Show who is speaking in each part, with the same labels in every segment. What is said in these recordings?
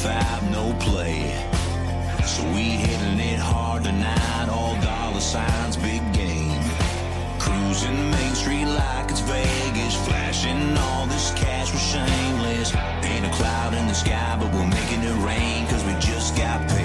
Speaker 1: vibe, no play. So we hitting it hard tonight, all dollar signs, big game. Cruising Main Street like it's Vegas, flashing all this cash, we're shameless. Ain't a cloud in the sky, but we're making it rain, cause we just got paid.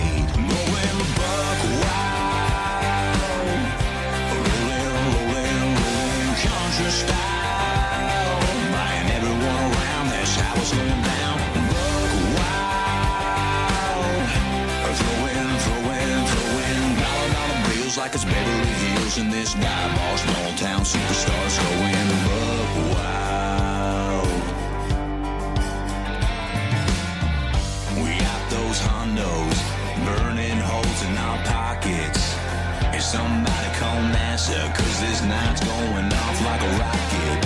Speaker 1: In this dive small town superstars going buck wild. We got those hondos burning holes in our pockets. If somebody call NASA, cause this night's going off like a rocket.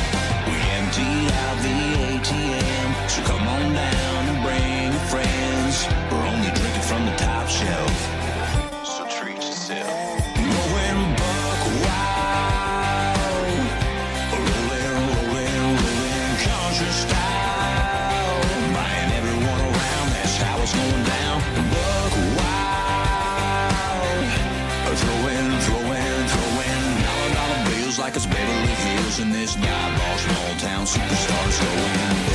Speaker 1: We emptied out the ATM, so come on down and bring your friends. We're only drinking from the top shelf, in this. Bar, small town superstars going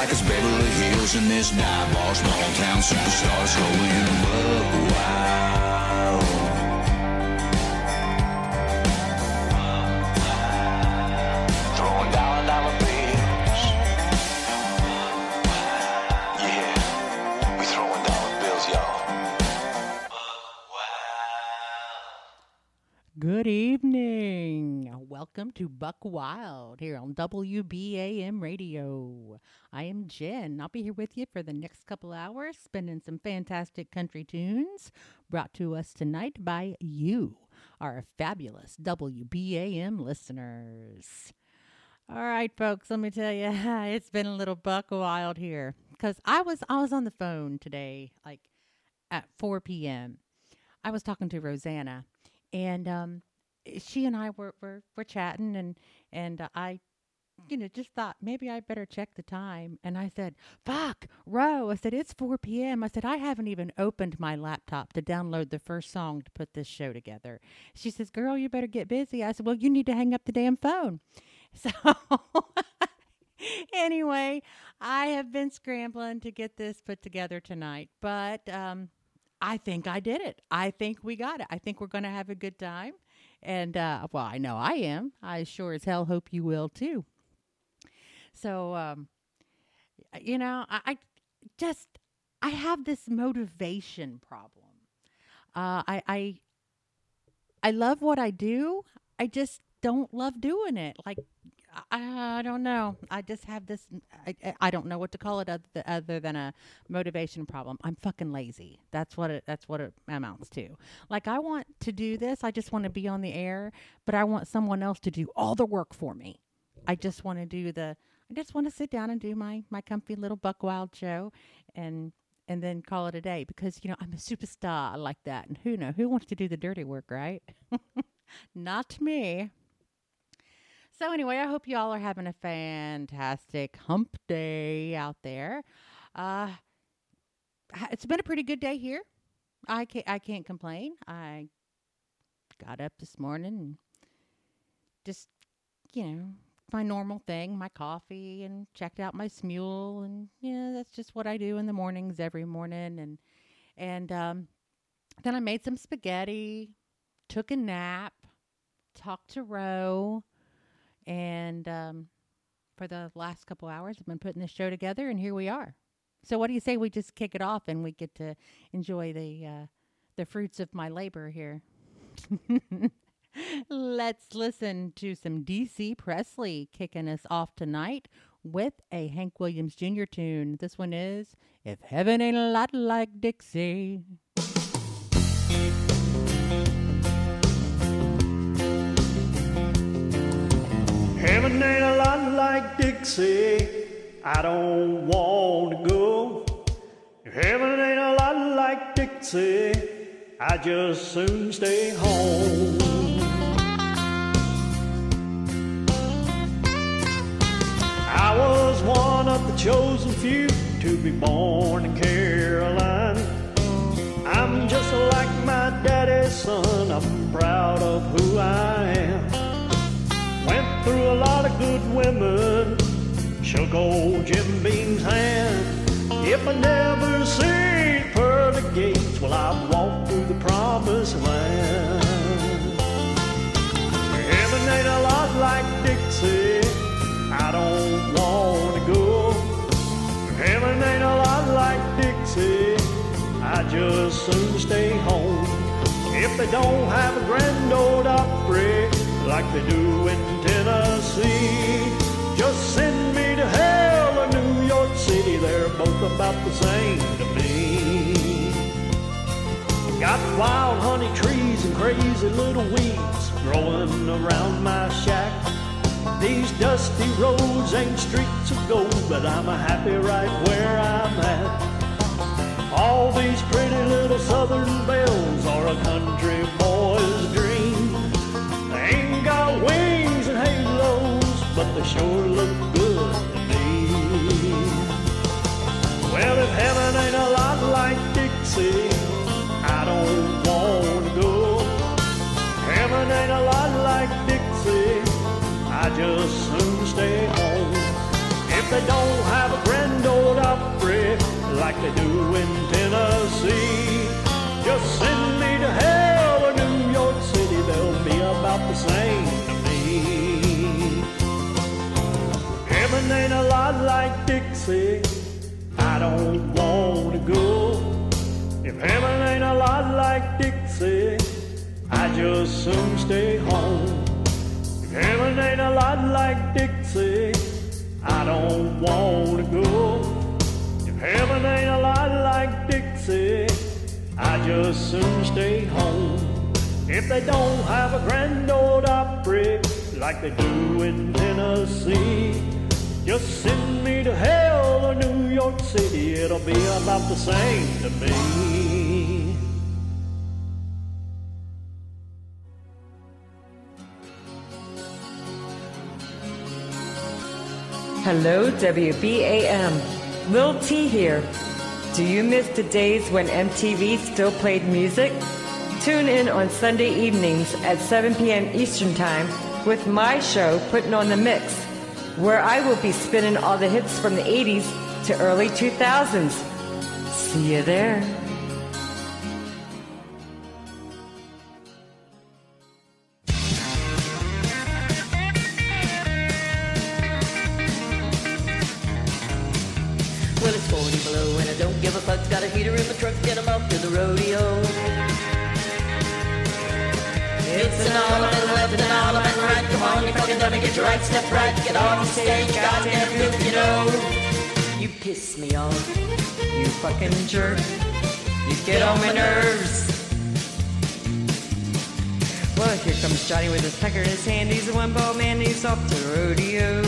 Speaker 1: like it's Beverly Hills this dive bar. Small town superstars going.
Speaker 2: Good evening. Welcome to Buck Wild here on WBAM Radio. I am Jen. I'll be here with you for the next couple hours, spending some fantastic country tunes brought to us tonight by you, our fabulous WBAM listeners. All right, folks, let me tell you, it's been a little buck wild here because I was I was on the phone today, like at 4 p.m. I was talking to Rosanna, and um, she and I were, were were chatting, and and uh, I, you know, just thought maybe I better check the time. And I said, "Fuck, Ro," I said it's 4 p.m. I said I haven't even opened my laptop to download the first song to put this show together. She says, "Girl, you better get busy." I said, "Well, you need to hang up the damn phone." So. anyway, I have been scrambling to get this put together tonight, but um, I think I did it. I think we got it. I think we're going to have a good time. And, uh, well, I know I am. I sure as hell hope you will too. So, um, you know, I, I just, I have this motivation problem. Uh, I, I, I love what I do. I just don't love doing it. Like, I, I don't know. I just have this. I, I- don't know what to call it other, other than a motivation problem. I'm fucking lazy. That's what it. That's what it amounts to. Like I want to do this. I just want to be on the air, but I want someone else to do all the work for me. I just want to do the. I just want to sit down and do my my comfy little Buck Wild show, and and then call it a day because you know I'm a superstar like that. And who know who wants to do the dirty work, right? Not me. So anyway, I hope you all are having a fantastic hump day out there. Uh, it's been a pretty good day here. I can't, I can't complain. I got up this morning and just, you know, my normal thing, my coffee, and checked out my Smule, and yeah, that's just what I do in the mornings every morning. And and um, then I made some spaghetti, took a nap, talked to Ro, and um, for the last couple hours, I've been putting this show together, and here we are. So what do you say we just kick it off and we get to enjoy the uh, the fruits of my labor here? Let's listen to some DC Presley kicking us off tonight with a Hank Williams Jr. tune. This one is If Heaven Ain't a Lot Like Dixie.
Speaker 3: Heaven ain't a lot like Dixie. I don't want to go. Heaven ain't a lot like Dixie, I just soon stay home. Was one of the chosen few to be born in Carolina. I'm just like my daddy's son. I'm proud of who I am. Went through a lot of good women, shook old Jim Beam's hand. If I never see pearly gates, well, I've walked through the promised land. Heaven ain't a lot like Dixie. I don't want to go. Heaven ain't a lot like Dixie. I just soon stay home. If they don't have a Grand Ole Opry like they do in Tennessee, just send me to hell or New York City. They're both about the same to me. Got wild honey trees and crazy little weeds growing around my shack. These dusty roads ain't streets of gold, but I'm a happy right where I'm at. All these pretty little southern belles are a country boy's dream. They ain't got wings and halos, but they sure look good to me. Well, if heaven ain't a lot like Dixie, just soon stay home. If they don't have a Grand Ole Opry like they do in Tennessee, just send me to hell or New York City, they'll be about the same to me. Heaven ain't a lot like Dixie, I don't want to go. If heaven ain't a lot like Dixie, I just soon stay home. Heaven ain't a lot like Dixie, I don't want to go. If heaven ain't a lot like Dixie, I just soon stay home. If they don't have a Grand Ole Opry like they do in Tennessee, just send me to hell or New York City, it'll be about the same to me.
Speaker 4: Hello, WBAM. Lil T here. Do you miss the days when MTV still played music? Tune in on Sunday evenings at 7 p.m. Eastern Time with my show, Putting on the Mix, where I will be spinning all the hits from the 80s to early 2000s. See you there.
Speaker 5: Right step right. Get on stage, goddamn goof, you know. You piss me off, you fucking jerk. You get on my nerves.
Speaker 4: Well, here comes Johnny with his pecker in his hand. He's a one-ball man. He's off to rodeo.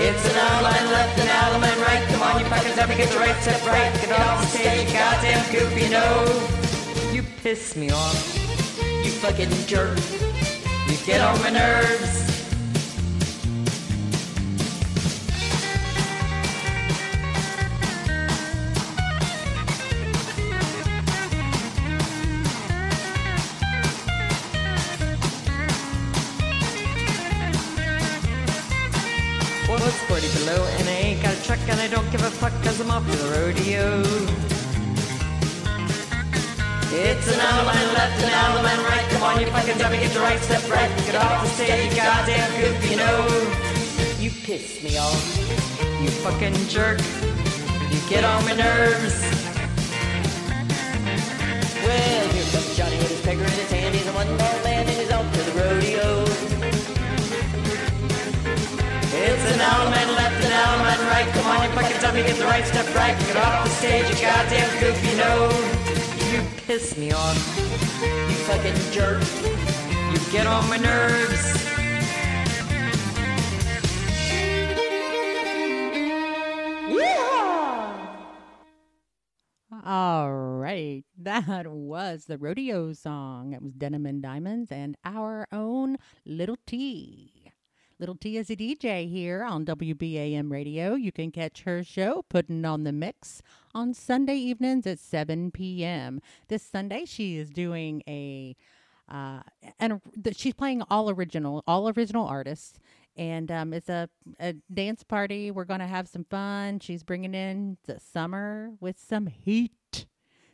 Speaker 5: It's an allemande left and allemande right. Come on, you fucking dummy, get your right step right. Get off stage, goddamn goof, you know.
Speaker 4: You piss me off.
Speaker 5: You fucking jerk. Get on my nerves.
Speaker 4: Well, it's 40 below, and I ain't got a truck, and I don't give a fuck, cause I'm off to the rodeo.
Speaker 5: It's an allemande left and allemande right. Come on, you fucking dummy, get your right step right. Get off the stage, you goddamn goof, you know.
Speaker 4: You piss me off. You fucking jerk. You get on my nerves. Well, here comes Johnny with his pecker in his hand. He's a one-ball man and he's off to the rodeo. It's an allemande left, an allemande right. Come on, you fucking me, get the right step right. Get off the stage, you goddamn nose. You piss me off. You fucking jerk. You get on my nerves.
Speaker 2: All right. That was the rodeo song. It was Denim and Diamonds and our own Little T. Little T is a DJ here on WBAM radio. You can catch her show, Putting on the Mix, on Sunday evenings at 7 p.m. This Sunday, she is doing a, uh, and she's playing all original, all original artists and um, it's a, a dance party. We're to have some fun. She's bringing in the summer with some heat.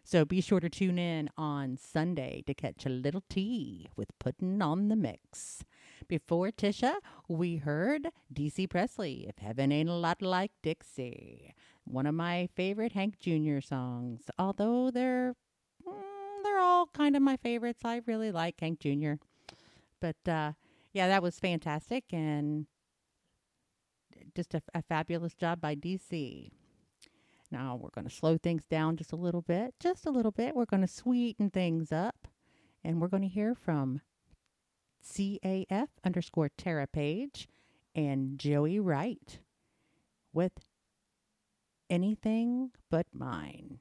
Speaker 2: So be sure to tune in on Sunday to catch a Little T with Putting on the Mix. Before Tisha, we heard DC Presley, If Heaven Ain't a Lot Like Dixie. One of my favorite Hank Jr. songs, although they're, mm, they're all kind of my favorites. I really like Hank Jr. But uh, yeah, that was fantastic and just a, a fabulous job by DC. Now we're going to slow things down just a little bit, just a little bit. We're going to sweeten things up, and we're going to hear from CAF underscore Tara Page and Joey Wright with anything but mine.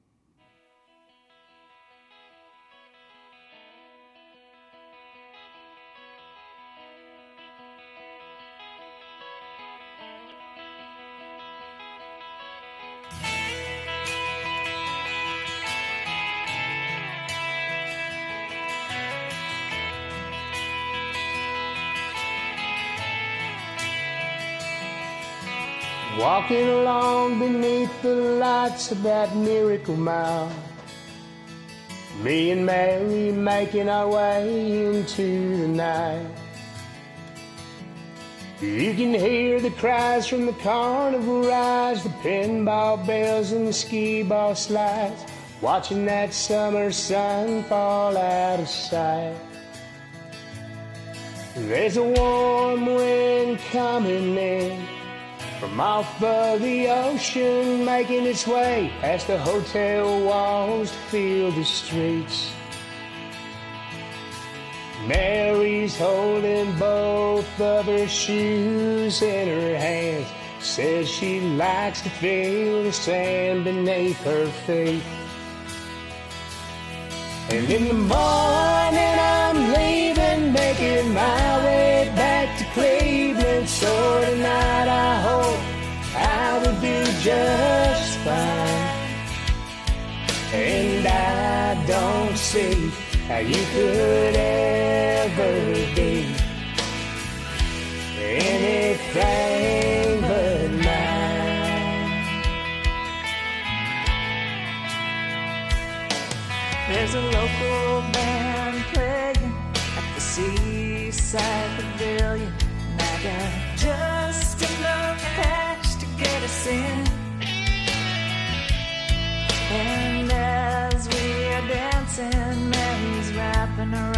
Speaker 6: Walking along beneath the lights of that miracle mile. Me and Mary making our way into the night. You can hear the cries from the carnival rides, the pinball bells and the skee ball slides, watching that summer sun fall out of sight. There's a warm wind coming in from off of the ocean, making its way past the hotel walls to fill the streets. Mary's holding both of her shoes in her hands. Says she likes to feel the sand beneath her feet. And in the morning I'm leaving, making my So tonight I hope I will do just fine. And I don't see how you could ever be anything but mine.
Speaker 7: There's a local band playing at the Seaside Pavilion. And I got in. And as we are dancing, Mary's wrapping her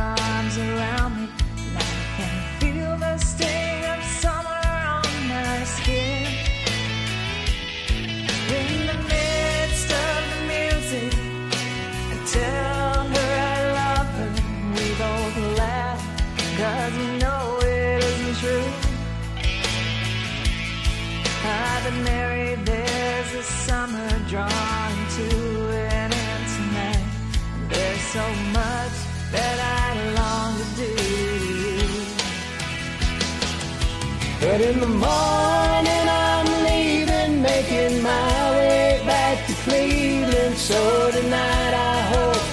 Speaker 6: But in the morning I'm leaving, making my way back to Cleveland. So tonight I hope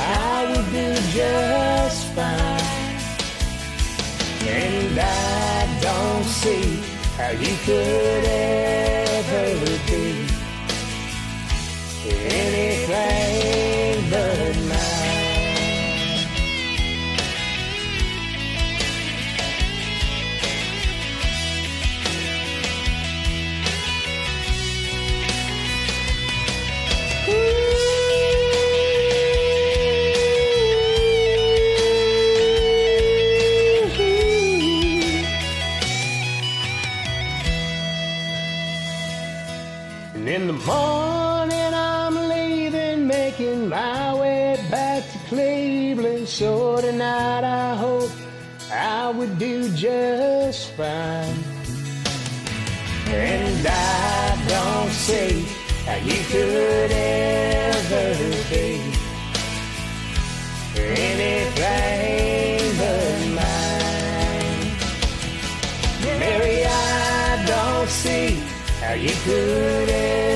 Speaker 6: I will do just fine. And I don't see how you could ever be anything fine. And I don't see how you could ever be anything but mine. Mary, I don't see how you could ever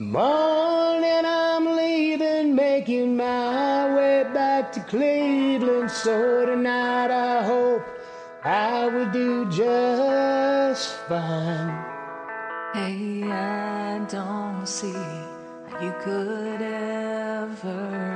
Speaker 6: Morning, I'm leaving, making my way back to Cleveland. So tonight, I hope I will do just fine.
Speaker 7: Hey, I don't see how you could ever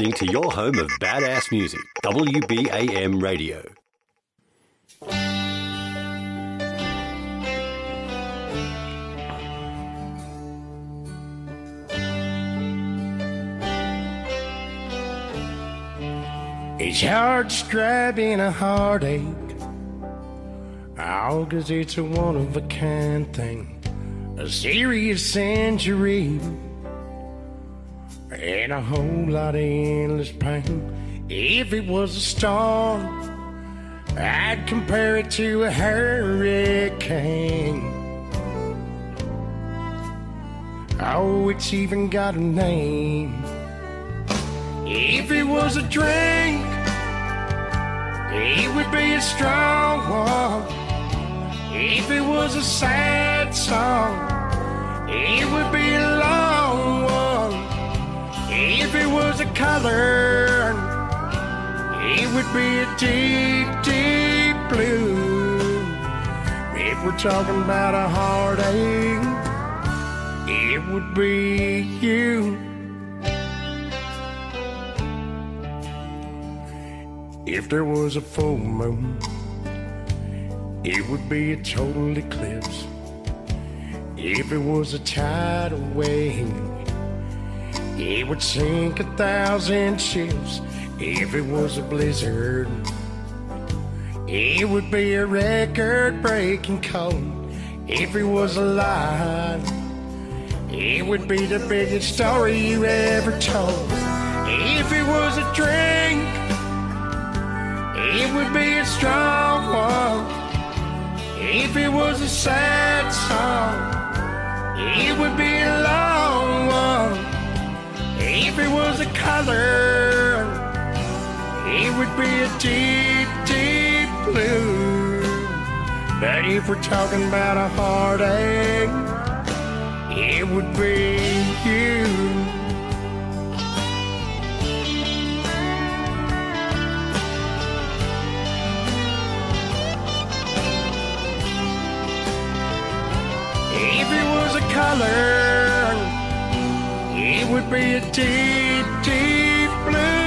Speaker 8: listening to your home of badass music, WBAM Radio.
Speaker 6: It's hard describing a heartache. Oh, cause it's a one of a kind thing. A serious injury. And a whole lot of endless pain. If it was a storm, I'd compare it to a hurricane. Oh, it's even got a name. If it was a drink, it would be a strong one. If it was a sad song, it would be a long. If it was a color, it would be a deep, deep blue. If we're talking about a heartache, it would be you. If there was a full moon, it would be a total eclipse. If it was a tidal wave, it would sink a thousand ships. If it was a blizzard, it would be a record breaking cold. If it was a lie, it would be the biggest story you ever told. If it was a drink, it would be a strong one. If it was a sad song, it would be a long one. If it was a color, it would be a deep, deep blue. But if we're talking about a heartache, it would be you. If it was a color, it would be a deep, deep blue.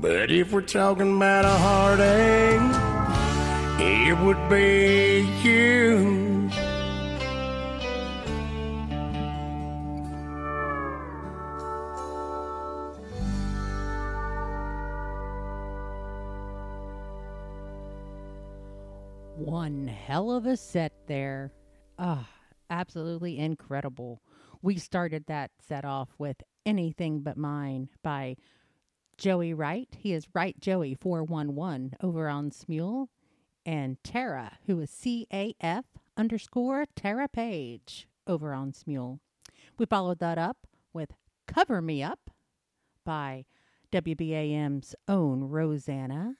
Speaker 6: But if we're talking about a heartache, it would be you.
Speaker 2: One hell of a set there. Ah, absolutely incredible. We started that set off with Anything But Mine by Joey Wright. He is Wright Joey 411 over on Smule. And Tara, who is C A F underscore Tara Page over on Smule. We followed that up with Cover Me Up by WBAM's own Rosanna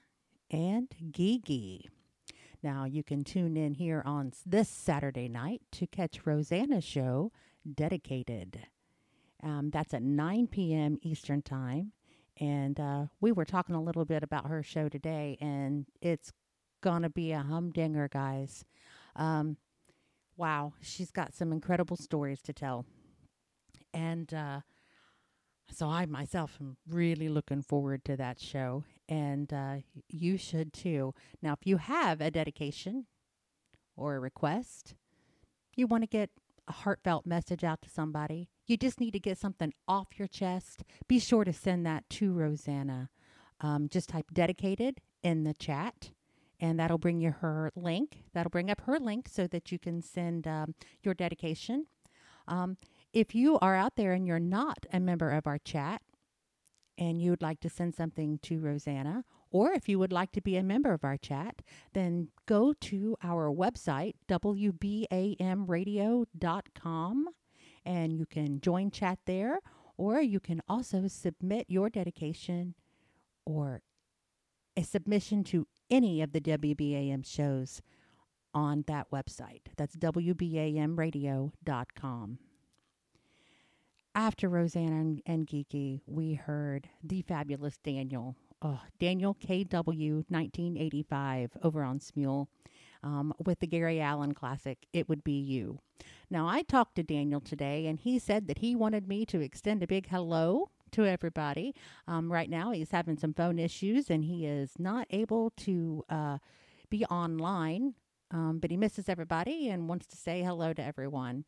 Speaker 2: and Gigi. Now, you can tune in here on this Saturday night to catch Rosanna's show, Dedicated. Um, that's at 9 p.m. Eastern Time. And uh, we were talking a little bit about her show today, and it's going to be a humdinger, guys. Um, wow, she's got some incredible stories to tell. And uh, so I myself am really looking forward to that show, and uh, you should too. Now, if you have a dedication or a request, you want to get a heartfelt message out to somebody, you just need to get something off your chest, be sure to send that to Rosanna. Um, just type dedicated in the chat, and that'll bring you her link. That'll bring up her link so that you can send um, your dedication. Um, if you are out there and you're not a member of our chat and you would like to send something to Rosanna, or if you would like to be a member of our chat, then go to our website, WBAMradio.com, and you can join chat there, or you can also submit your dedication or a submission to any of the WBAM shows on that website. That's WBAMradio.com. After Rosanna and, and Geeky, we heard the fabulous Daniel. Oh, Daniel KW 1985 over on Smule um, with the Gary Allan classic, It Would Be You. Now, I talked to Daniel today, and he said that he wanted me to extend a big hello to everybody. Um, right now, he's having some phone issues, and he is not able to uh, be online, um, but he misses everybody and wants to say hello to everyone.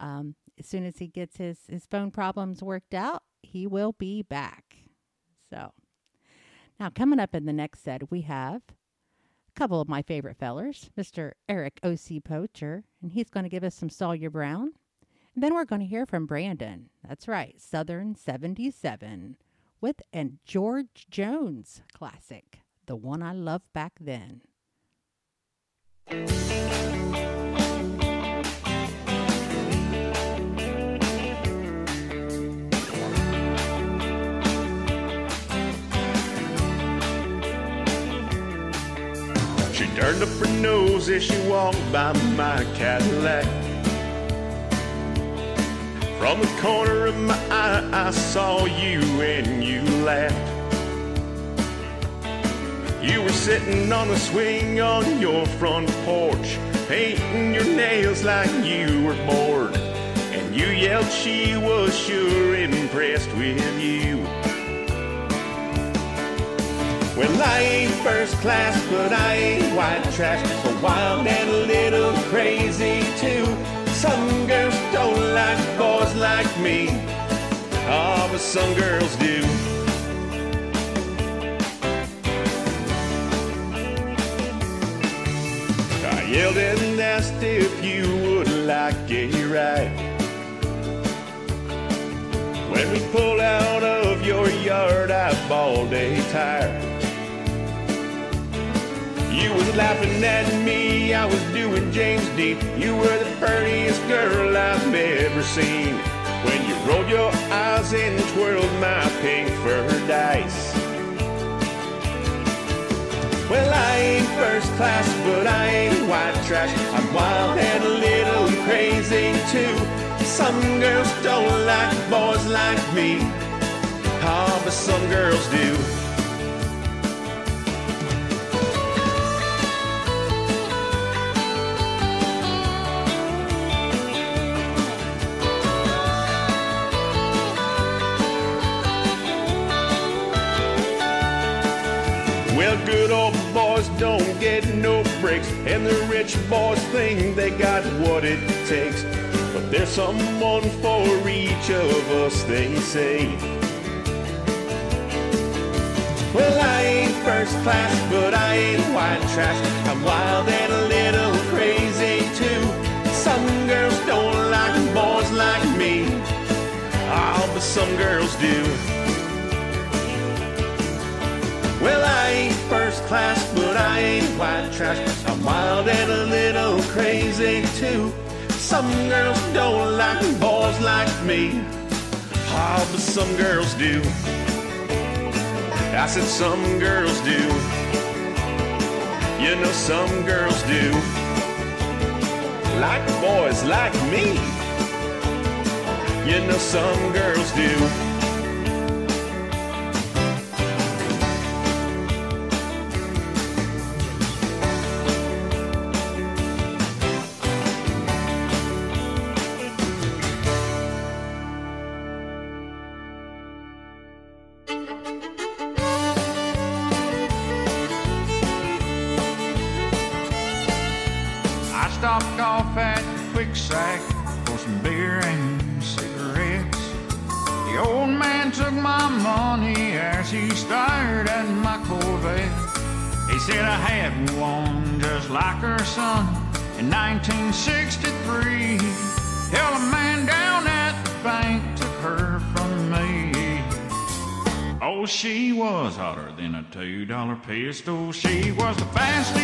Speaker 2: Um, as soon as he gets his, his phone problems worked out, he will be back. So, now coming up in the next set, we have a couple of my favorite fellers, Mr. Eric O.C. Poacher, and he's going to give us some Sawyer Brown. And then we're going to hear from Brandon. That's right, Southern 77 with a George Jones classic, The One I Loved Back Then.
Speaker 9: She turned up her nose as she walked by my Cadillac. From the corner of my eye, I saw you and you laughed. You were sitting on a swing on your front porch, painting your nails like you were bored. And you yelled she was sure impressed with you. Well, I ain't first class, but I ain't white trash. So wild and a little crazy too. Some girls don't like boys like me. Oh, but some girls do. Yelled and asked if you would like a ride. When we pulled out of your yard, I bawled a tire. You was laughing at me, I was doing James Dean. You were the prettiest girl I've ever seen. When you rolled your eyes and twirled my pink fur dice. Well, I ain't first class, but I ain't white trash. I'm wild and a little crazy too. Some girls don't like boys like me. Oh, but some girls do. Well, good old boys don't get no breaks, and the rich boys think they got what it takes. But there's someone for each of us, they say. Well, I ain't first class, but I ain't white trash. I'm wild and a little crazy too. Some girls don't like boys like me. Oh, but some girls do. Well, I ain't first class, but I ain't white trash. I'm wild and a little crazy too. Some girls don't like boys like me. Oh, but some girls do. I said some girls do. You know some girls do. Like boys like me. You know some girls do.
Speaker 10: Dollar. She was the fastest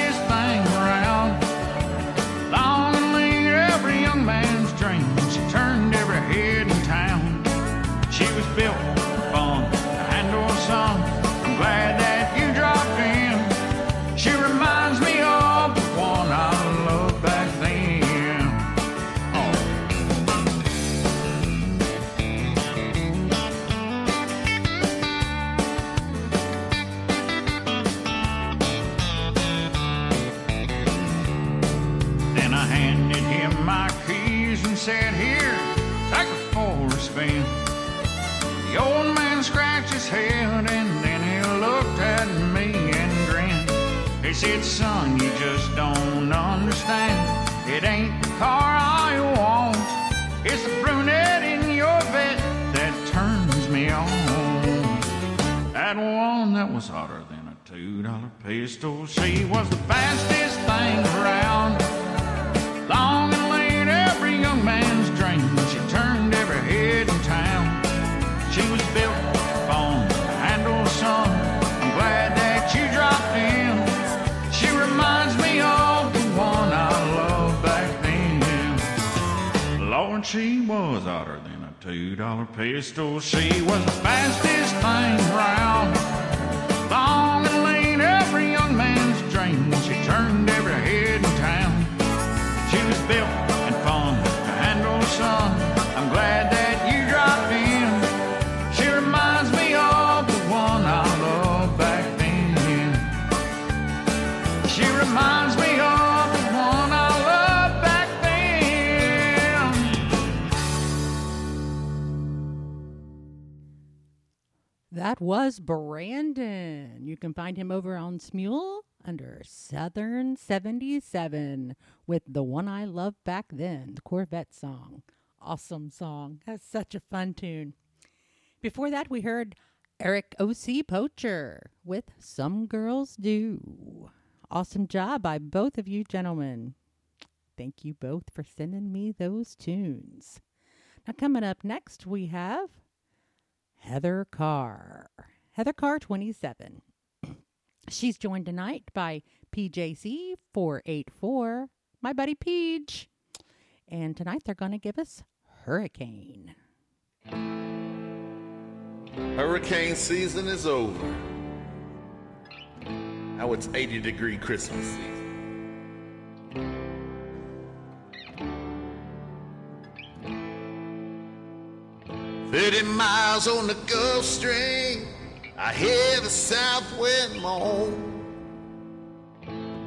Speaker 2: on Smule under Southern 77 with the one I loved back then, the Corvette song. Awesome song. That's such a fun tune. Before that, we heard Eric O.C. Poacher with Some Girls Do. Awesome job by both of you gentlemen. Thank you both for sending me those tunes. Now, coming up next, we have Heather Carr. Heather Carr 27. She's joined tonight by PJC 484, my buddy Peach. And tonight they're going to give us Hurricane.
Speaker 11: Hurricane season is over. Now it's 80 degree Christmas season. Thirty miles on the Gulf Stream, I hear the south wind moan.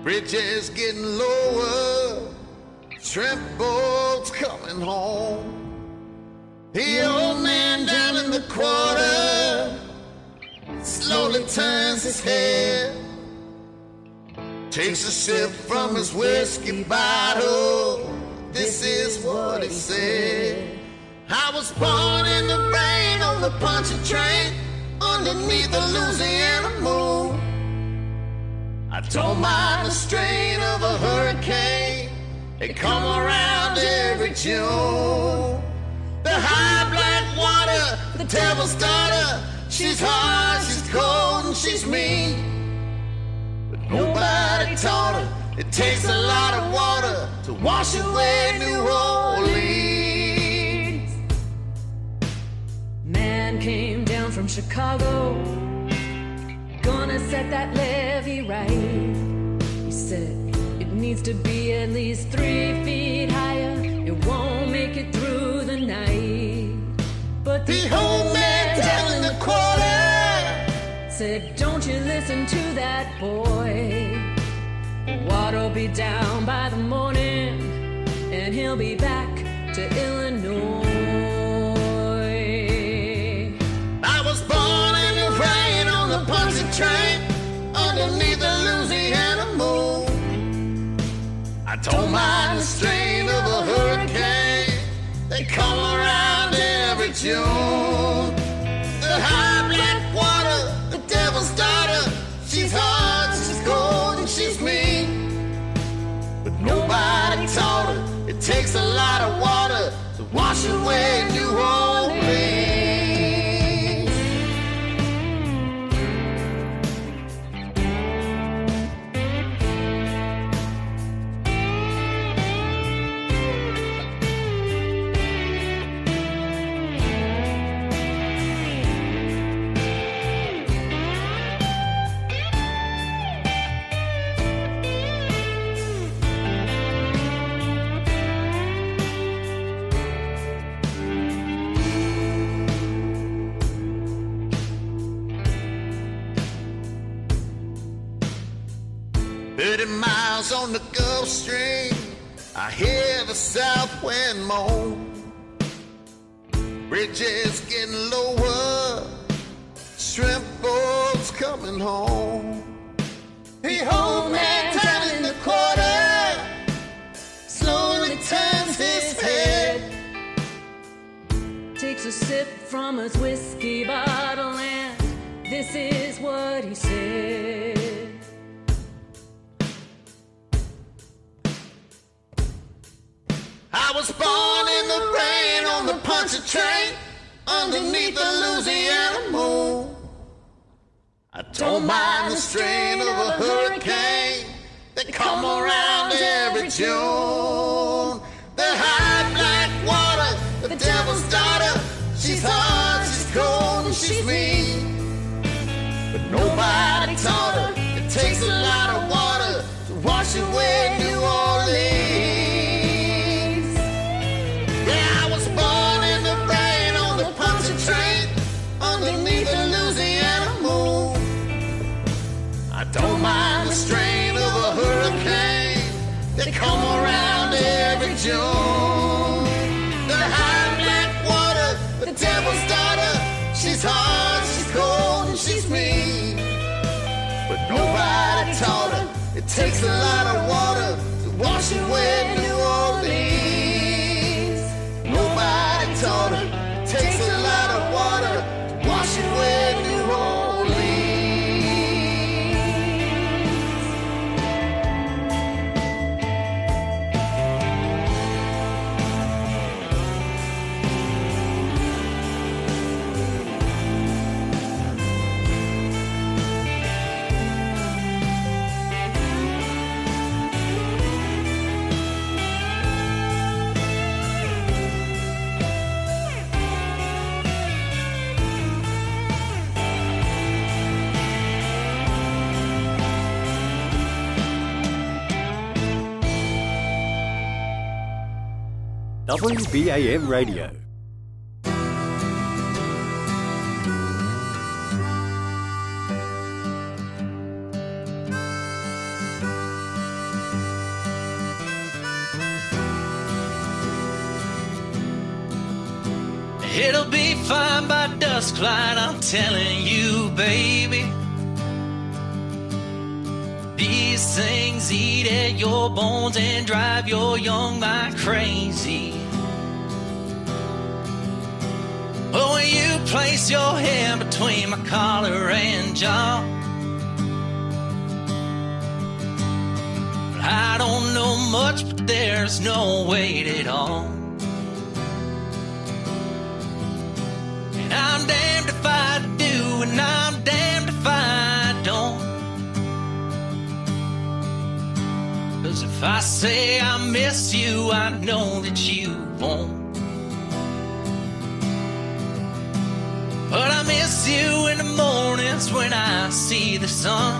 Speaker 11: Bridges getting lower, shrimp boats coming home. The old man down in the quarter slowly turns his head, takes a sip from his whiskey bottle. This is what he said. I was born in the rain on the Pontchartrain underneath the Louisiana moon. I don't mind the strain of a hurricane. It come around every June. The high black water, the devil's daughter. She's hard, she's cold, and she's mean. But nobody taught her it takes a lot of water to wash away New Orleans.
Speaker 12: Came down from Chicago, gonna set that levee right. He said it needs to be at least three feet higher. It won't make it through the night. But the old man down in the corner said, Don't you listen to that boy. Water'll be down by the morning, and he'll be back to Illinois.
Speaker 11: Train underneath the Louisiana moon. I don't mind the strain of a hurricane. They come around every June. The I hear the south wind moan. Bridges getting lower, shrimp boats coming home. The old man in the corner slowly turns his head.
Speaker 12: Takes a sip from his whiskey bottle and this is what he said.
Speaker 11: I was born in the rain on the Pontchartrain underneath the Louisiana moon. I don't mind the strain of a hurricane that come around every June. The high black water, the devil's daughter. She's hard, she's cold, and she's mean. But nobody taught her it takes a lot of water to wash away don't mind the strain of a hurricane that come around every June. The high black water, the devil's daughter. She's hard, she's cold, and she's mean. But nobody taught her it takes a lot of
Speaker 8: WBAM Radio.
Speaker 13: It'll be fine by dusklight, I'm telling you, baby. These things eat at your bones and drive your young mind crazy. When you place your hand between my collar and jaw, I don't know much, but there's no weight at all. And I'm damned if I do, and I'm damned if I don't. Cause if I say I miss you, I know that you won't. But I miss you in the mornings when I see the sun.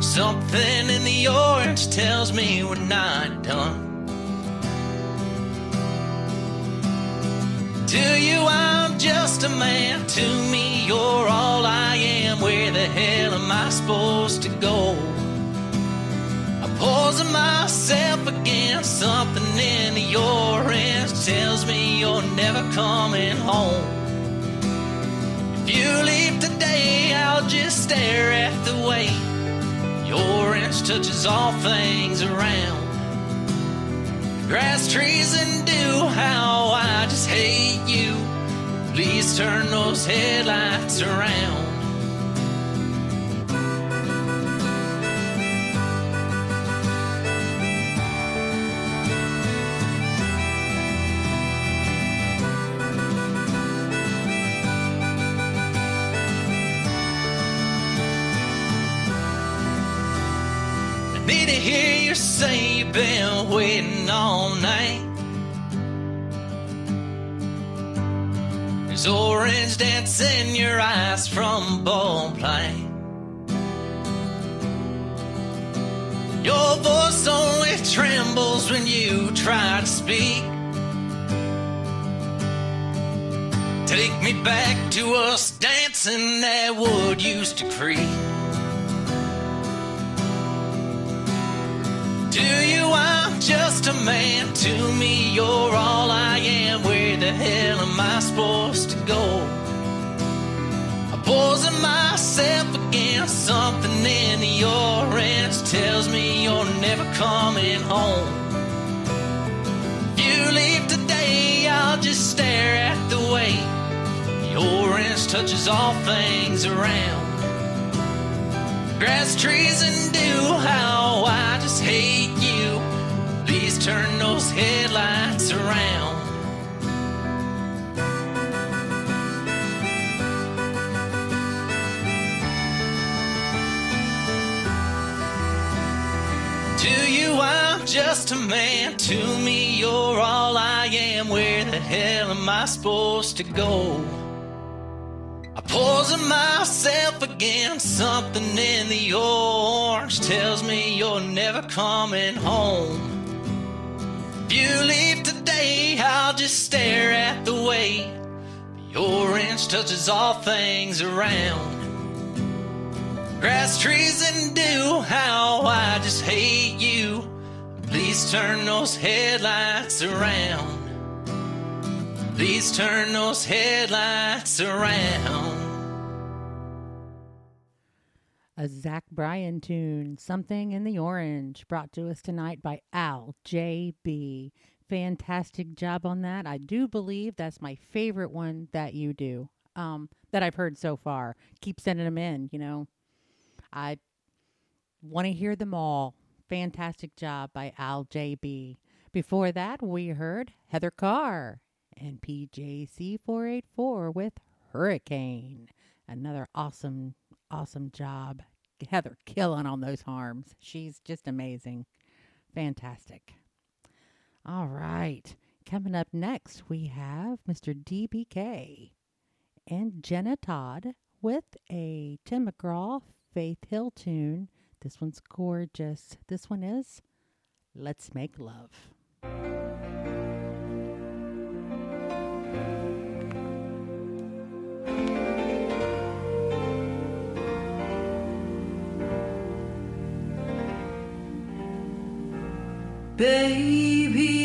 Speaker 13: Something in the orange tells me we're not done. To you, I'm just a man. To me, you're all I am. Where the hell am I supposed to go? Poison myself against something in your hands tells me you're never coming home. If you leave today, I'll just stare at the way your inch touches all things around. Grass, trees, and dew, how I just hate you. Please turn those headlights around. Been waiting all night. There's orange dance in your eyes from ball play. Your voice only trembles when you try to speak. Take me back to us dancing that wood used to creak. You, I'm just a man. To me, you're all I am. Where the hell am I supposed to go? I poison myself against something in the orange tells me you're never coming home. If you leave today, I'll just stare at the way the orange touches all things around. Grass, trees, and dew, how just a man. To me, you're all I am. Where the hell am I supposed to go? I poison myself against something in the orange tells me you're never coming home. If you leave today, I'll just stare at the way the orange touches all things around. Grass, trees, and dew, how I just hate you. Please turn those headlights around. Please turn those headlights around.
Speaker 2: A Zach Bryan tune, Something in the Orange, brought to us tonight by Al JB. Fantastic job on that. I do believe that's my favorite one that you do, um, that I've heard so far. Keep sending them in, you know. I want to hear them all. Fantastic job by Al JB. Before that, we heard Heather Carr and PJC 484 with Hurricane. Another awesome, awesome job. Heather killing on those harms. She's just amazing. Fantastic. All right. Coming up next, we have Mr. DBK and Jenna Todd with a Tim McGraw Faith Hill tune. This one's gorgeous. This one is Let's Make Love.
Speaker 14: Baby,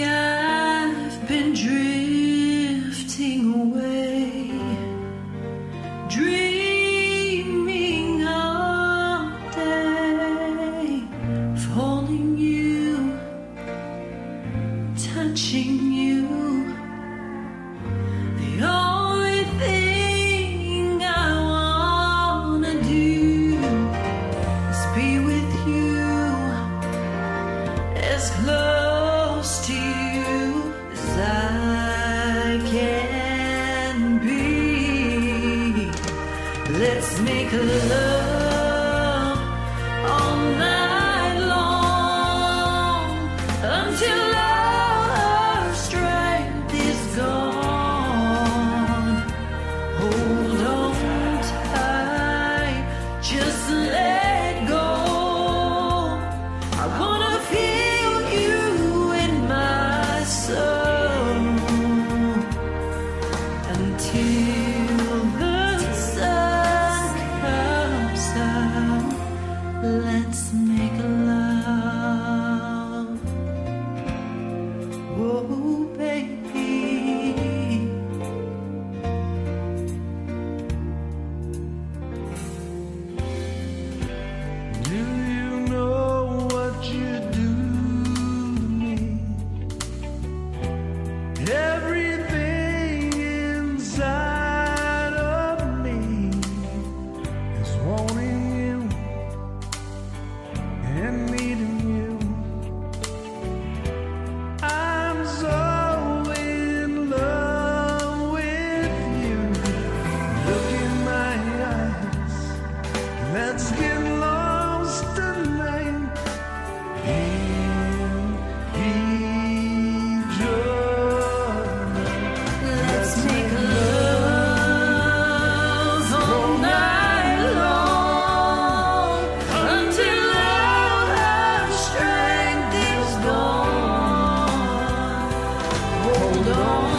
Speaker 14: Hold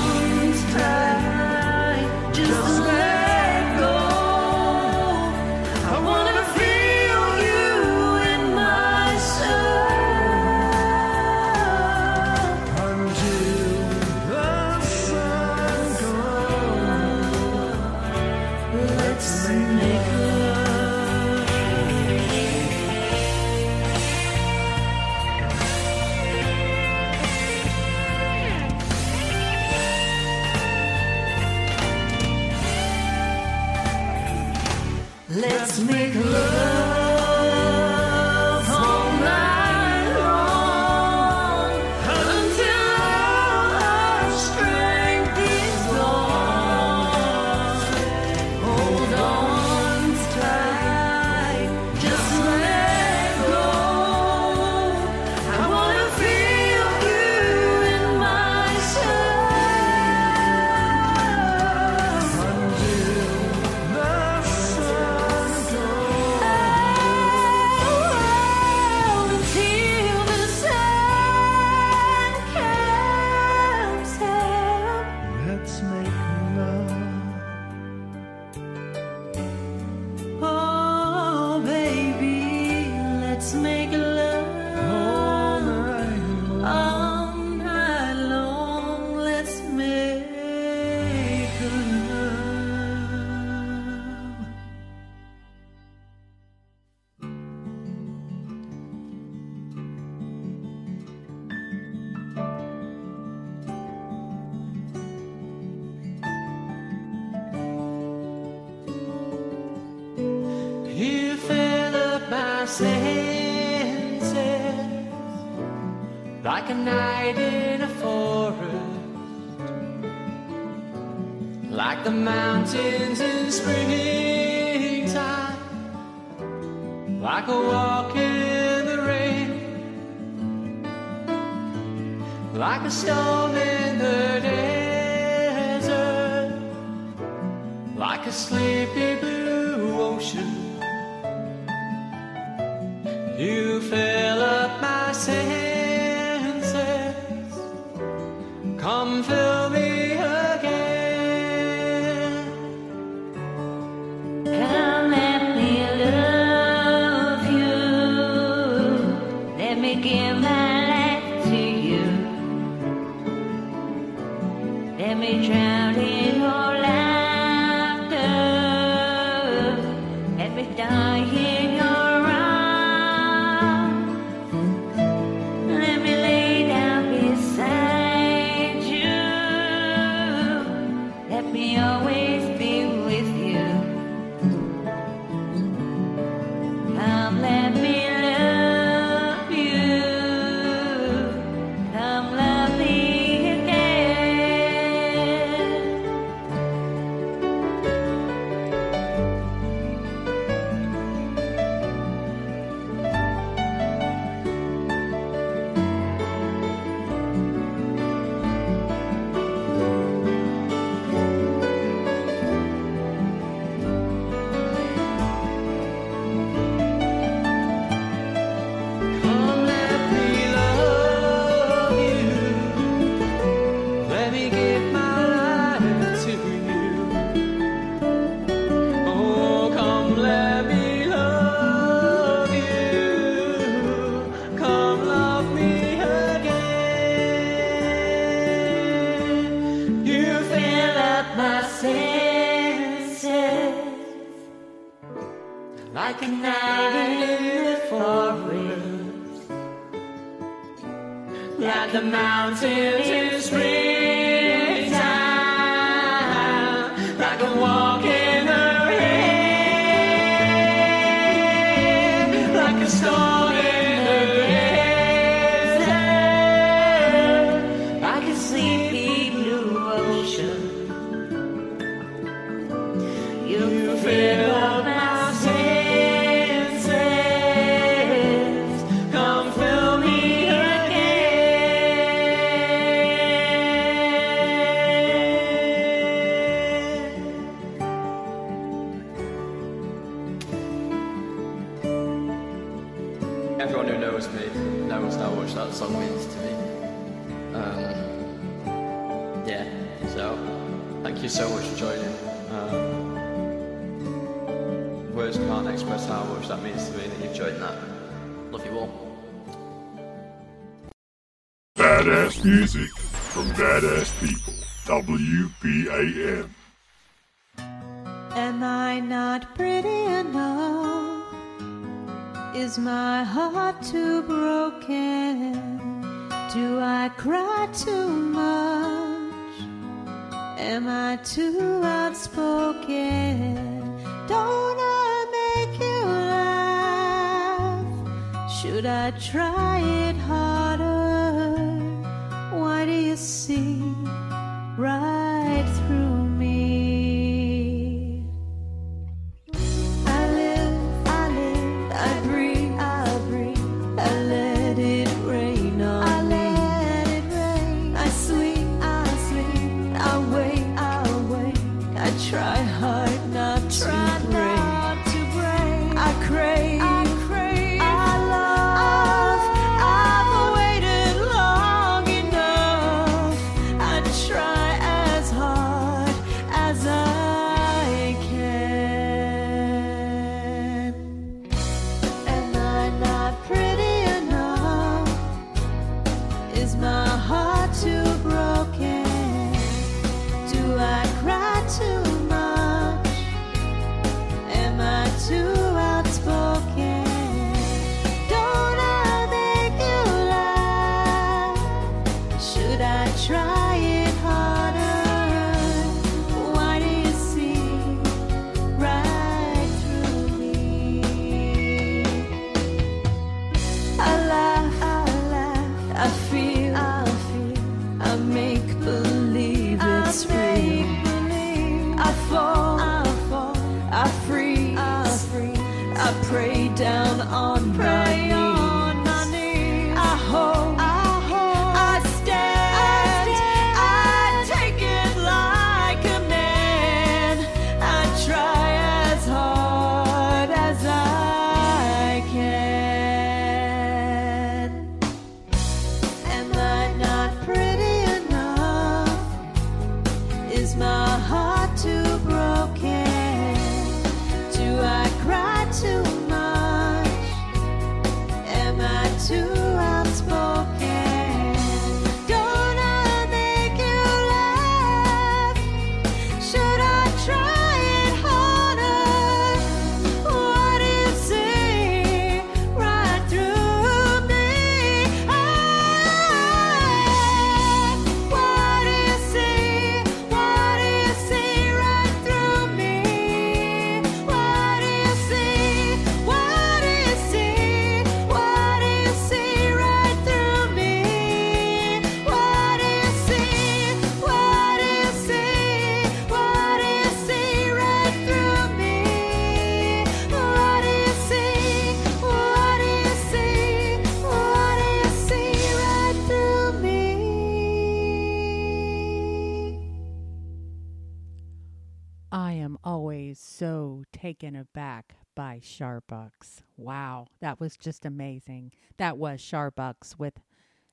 Speaker 15: I am
Speaker 2: always so taken aback by Sharbucks. Wow, that was just amazing. That was Sharbucks with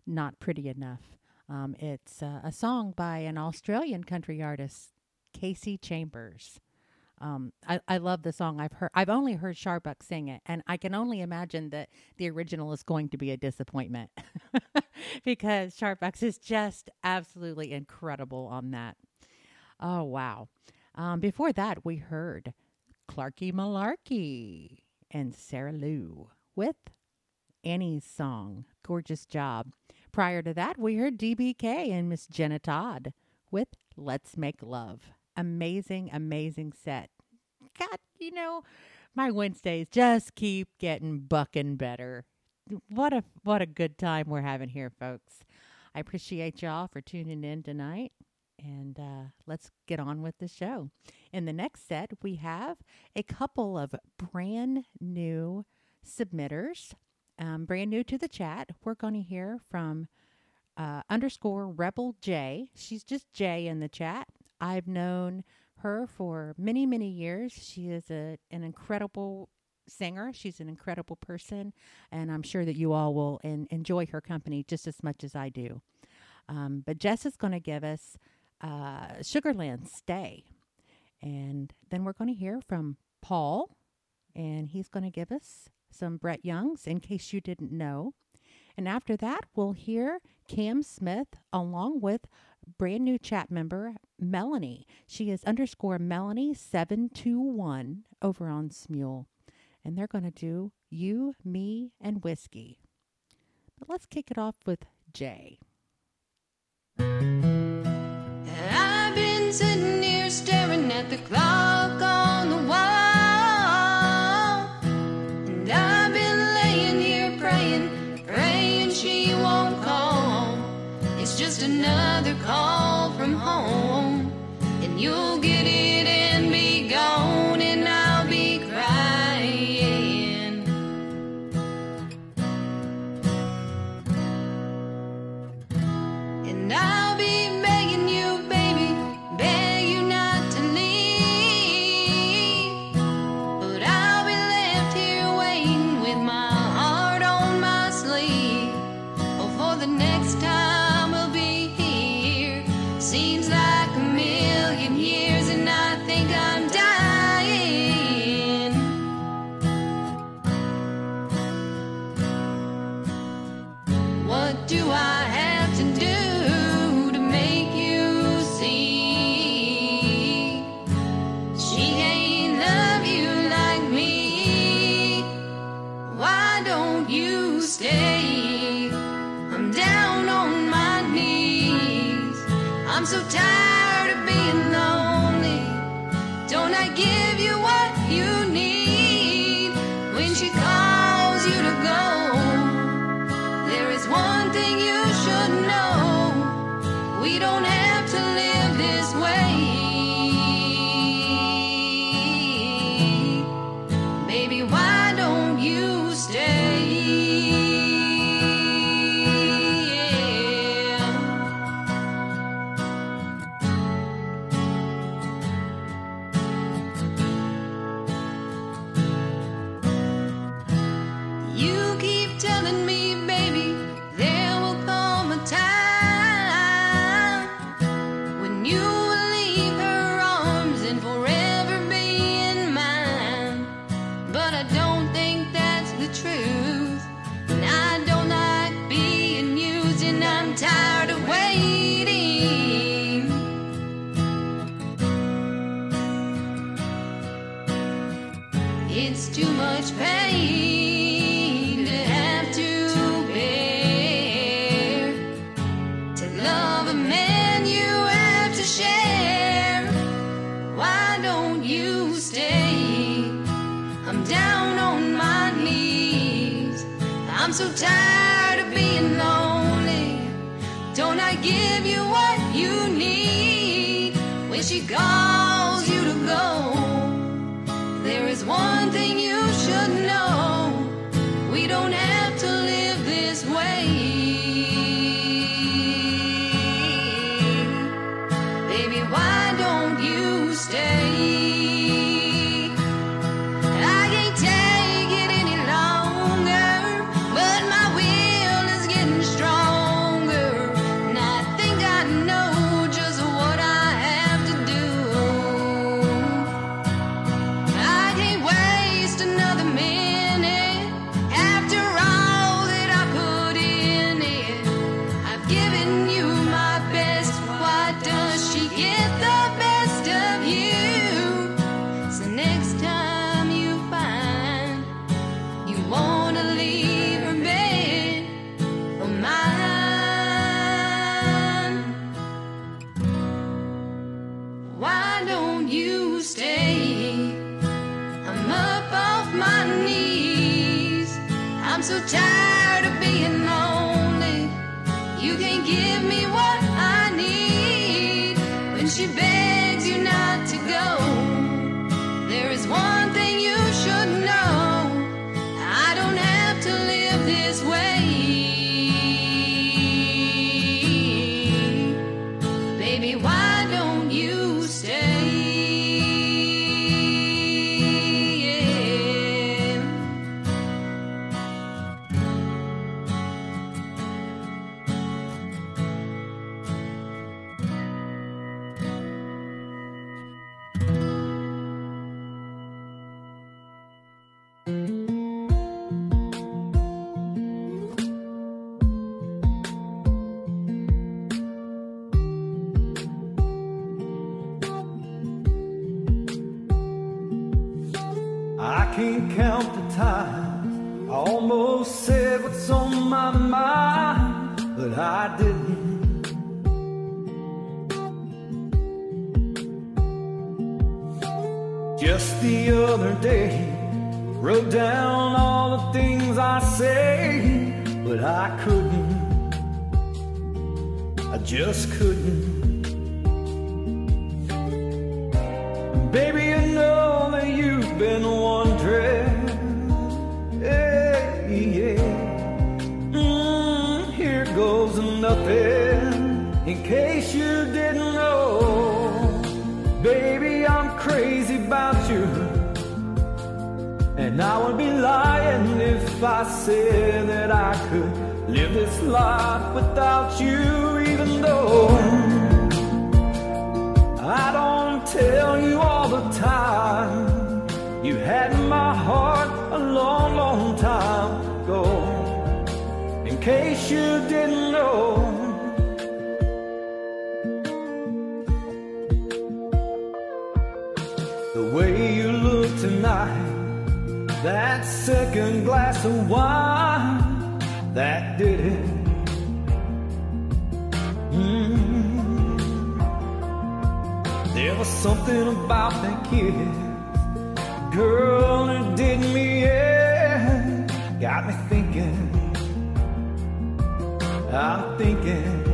Speaker 2: Not Pretty Enough. Um, it's uh, a song by an Australian country artist, Kasey Chambers. Um, I, I love the song. I've heard. I've only heard Sharbuck sing it, and I can only imagine that the original is going to be a disappointment because Sharbucks is just absolutely incredible on that. Oh wow! Um, before that, we heard Clarky Malarkey and Sarah Lou with Annie's song, Gorgeous Job. Prior to that, we heard DBK and Miss Jenna Todd with Let's Make Love. Amazing, amazing set. God, you know, my Wednesdays just keep getting bucking better. What a what a good time we're having here, folks. I appreciate y'all for tuning in tonight. And uh, let's get on with the show. In the next set, we have a couple of brand new submitters, um, brand new to the chat. We're going to hear from uh, underscore Rebel J. She's just J in the chat. I've known her for many, many years. She is a, an incredible singer. She's an incredible person, and I'm sure that you all will en- enjoy her company just as much as I do. Um, but Jess is going to give us uh, Sugarland Stay. And then we're going to hear from Paul, and he's going to give us some Brett Youngs, in case you didn't know. And after that, we'll hear Cam Smith along with brand new chat member Melanie. She is underscore Melanie721 over on Smule. And they're going to do You, Me, and Whiskey. But let's kick it off with Jay
Speaker 15: sitting here staring at the clock on the wall. And I've been laying here praying,
Speaker 16: praying she won't call. It's just another call from home, and you'll get. It's too much pain to have to bear. To love a man you have to share. Why don't you stay? I'm down on my knees. I'm so tired of being lonely. Don't I give you what you need? When she gone. I
Speaker 6: couldn't, I just couldn't. Baby, you know that you've been wondering. Yeah, yeah. Mm, here goes nothing in case you didn't know. Baby, I'm crazy about you. And I would be lying if I said that I could live this life without you, even though I don't tell you all the time. You had my heart a long, long time ago. In case you didn't know.
Speaker 17: The way you look tonight, that second glass of wine that did it. Mm. There was something about that kiss, girl, it did me in. Got me thinking, I'm thinking.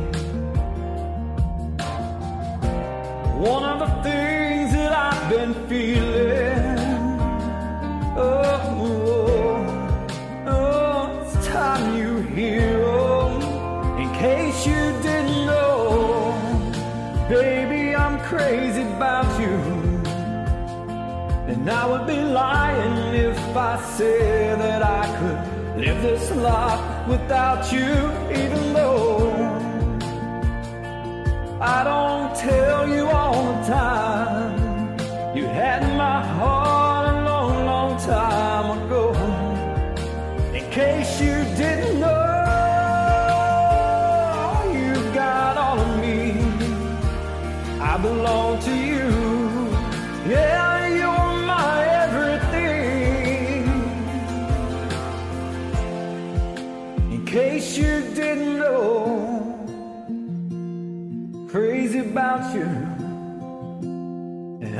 Speaker 17: One of the things that I've been feeling. Oh, crazy about you. And I would be lying if I said that I could live this life without you, even though. I don't tell you all the time.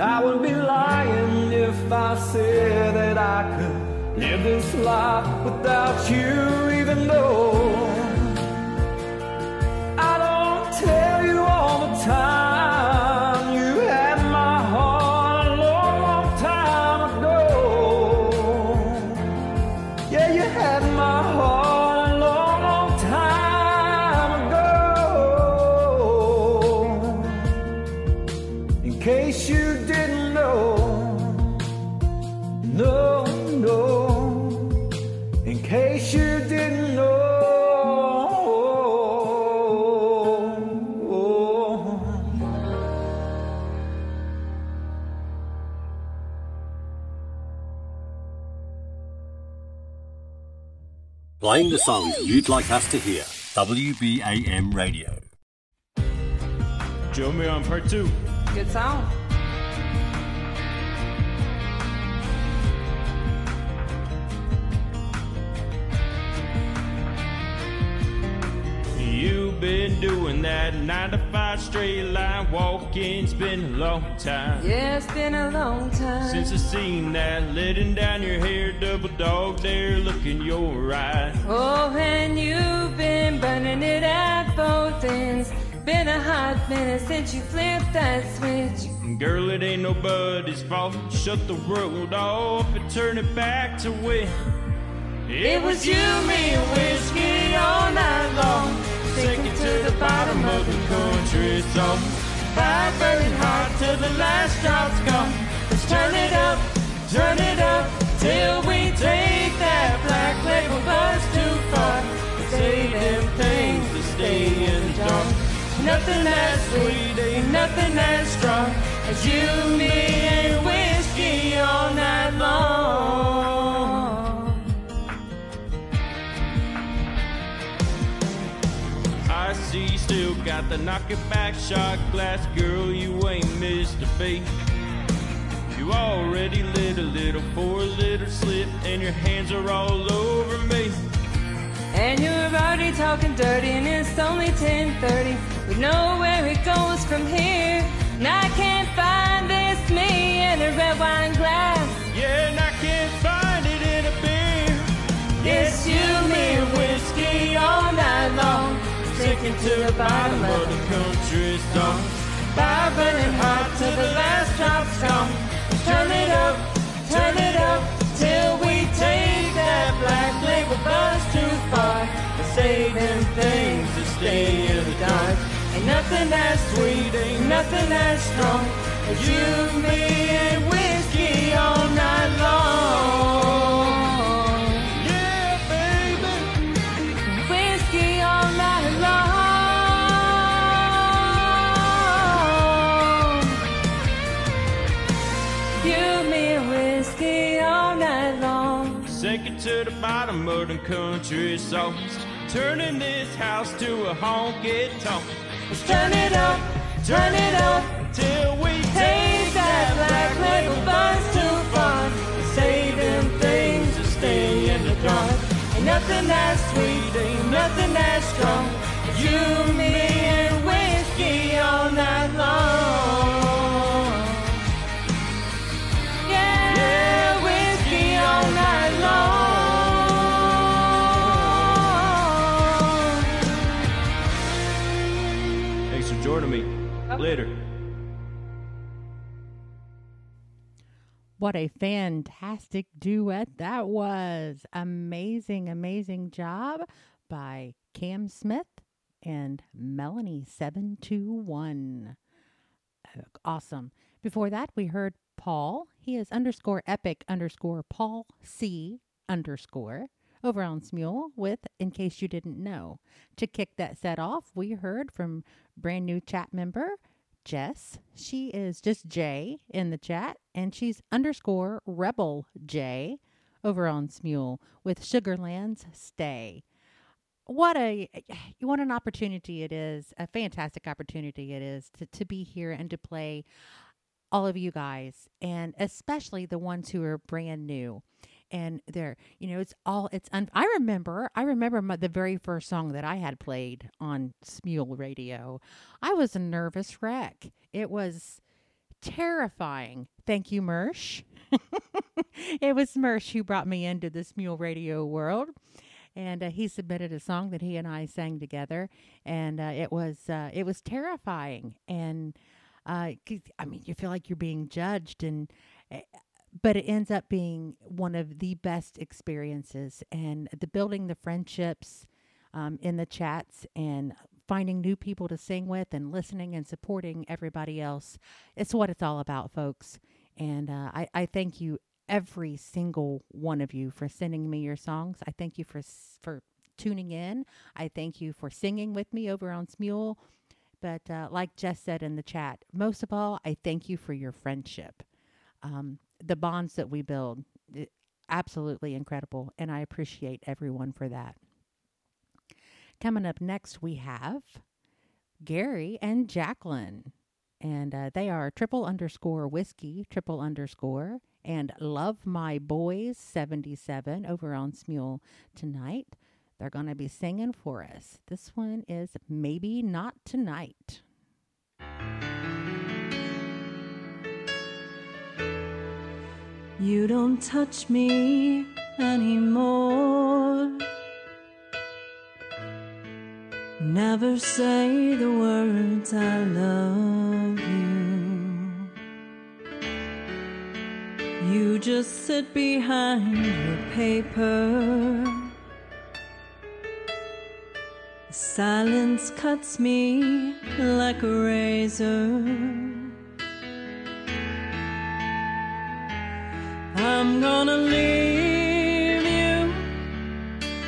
Speaker 17: I would be lying if I said that I could live this life without you, even though I don't tell you all the time.
Speaker 8: Playing the songs you'd like us to hear. WBAM Radio.
Speaker 18: Join me on part two.
Speaker 4: Good song.
Speaker 18: Been doing that nine to five straight line walking. It's been a long time.
Speaker 4: Yeah, it's been a long time.
Speaker 18: Since I seen that letting down your hair, double dog there looking your right.
Speaker 4: Oh, and you've been burning it at both ends. Been a hot minute since you flipped that switch.
Speaker 18: Girl, it ain't nobody's fault. Shut the world off and turn it back to when
Speaker 4: It was you, me, and whiskey all night long. Sinking to the bottom of the
Speaker 18: country song. Fire burning hot till the last drop's gone.
Speaker 4: Let's turn it up, turn it up, till we take that black label bus too far. Say them things to stay in the dark. Nothing as sweet, ain't nothing as strong as you, me, and whiskey all night long.
Speaker 18: I see you still got the knock it back shot glass, girl. You ain't missed a beat. You already lit a little four little slip, and your hands are all over me.
Speaker 4: And you're already talking dirty, and it's only 10:30. We know where it goes from here. And I can't find this me in a red wine glass.
Speaker 18: Yeah, and I can't find it in a beer.
Speaker 4: It's you, me, and whiskey all night long.
Speaker 18: Sinking to the bottom of the country song.
Speaker 4: Fire burning hot till the last drop's gone. Turn it up, turn it up, till we take that black label bus too far. Say them things to stay in the dark. Ain't nothing as sweet, ain't nothing as strong as you, me, and whiskey all night
Speaker 18: bottom of the country songs. Turning this house to a honky tonk.
Speaker 4: Let's turn it up, turn it up,
Speaker 18: till we
Speaker 4: take
Speaker 18: that black label bus too far. Saving things to stay in the dark. Ain't nothing that's sweet, ain't nothing that's strong. You, me, and whiskey all night long.
Speaker 19: Later.
Speaker 2: What a fantastic duet that was. Amazing, amazing job by Cam Smith and Melanie721. Uh, Awesome. Before that, we heard Paul. He is underscore epic underscore Paul C underscore over on Smule with In Case You Didn't Know. To kick that set off, we heard from brand new chat member Jess. She is just J in the chat, and she's underscore Rebel J over on Smule with Sugarland's Stay. What a what an opportunity it is, a fantastic opportunity it is to, to be here and to play all of you guys, and especially the ones who are brand new. And they're, you know, it's all it's. Un- I remember, I remember my, the very first song that I had played on Smule Radio. I was a nervous wreck. It was terrifying. Thank you, Mersh. it was Mersh who brought me into the Smule Radio world. And uh, he submitted a song that he and I sang together, and uh, it was uh, it was terrifying. And uh, I mean, you feel like you're being judged, and uh, but it ends up being one of the best experiences. And the building the friendships um, in the chats and finding new people to sing with and listening and supporting everybody else. It's what it's all about, folks. And uh, I, I thank you, every single one of you, for sending me your songs. I thank you for for tuning in. I thank you for singing with me over on Smule. But uh, like Jess said in the chat, most of all, I thank you for your friendship. Um, the bonds that we build, absolutely incredible. And I appreciate everyone for that. Coming up next, we have Gary and Jacqueline. And uh, they are triple underscore whiskey, triple underscore, and Love My Boys 77 over on Smule tonight. They're going to be singing for us. This one is Maybe Not Tonight.
Speaker 4: You don't touch me anymore. Never say the words I love you. You just sit behind your paper. Silence cuts me like a razor. I'm gonna leave you.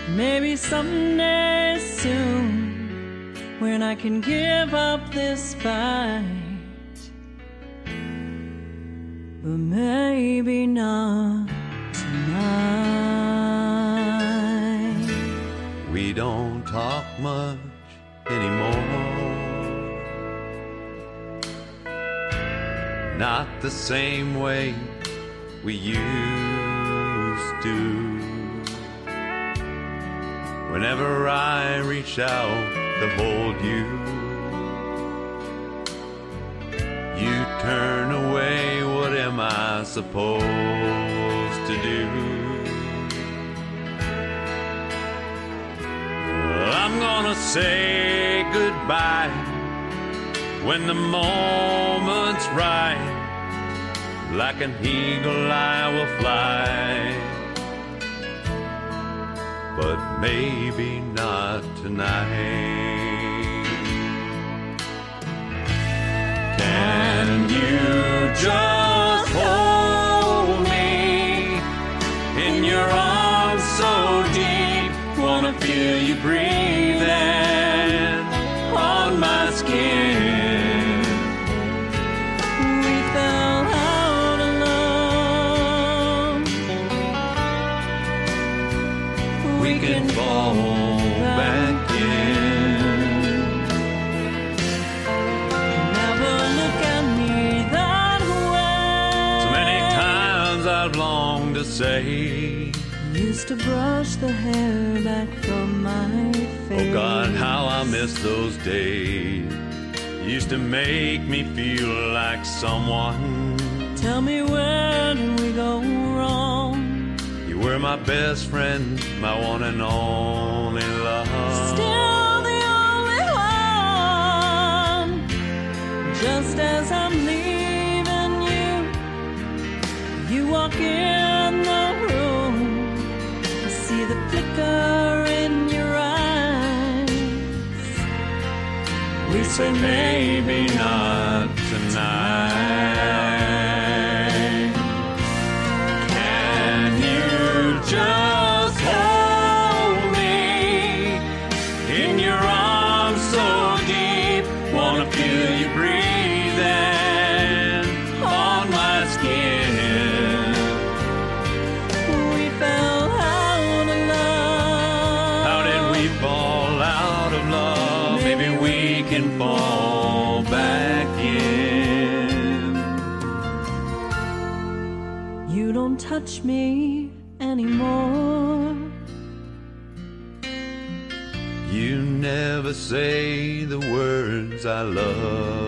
Speaker 4: Maybe someday soon, when I can give up this fight. But maybe not tonight.
Speaker 20: We don't talk much anymore. Not the same way we used to. Whenever I reach out to hold you, you turn away. What am I supposed to do? Well, I'm gonna say goodbye when the moment's right. Like an eagle, I will fly. But maybe not tonight. Can you just say.
Speaker 4: Used to brush the hair back from my face.
Speaker 20: Oh God, how I miss those days. Used to make me feel like someone.
Speaker 4: Tell me where did we go wrong?
Speaker 20: You were my best friend, my one and only love.
Speaker 4: Still the only one. Just as I'm leaving walk in the room. I see the flicker in your eyes.
Speaker 20: We say maybe not me
Speaker 4: anymore.
Speaker 20: You never say the words I love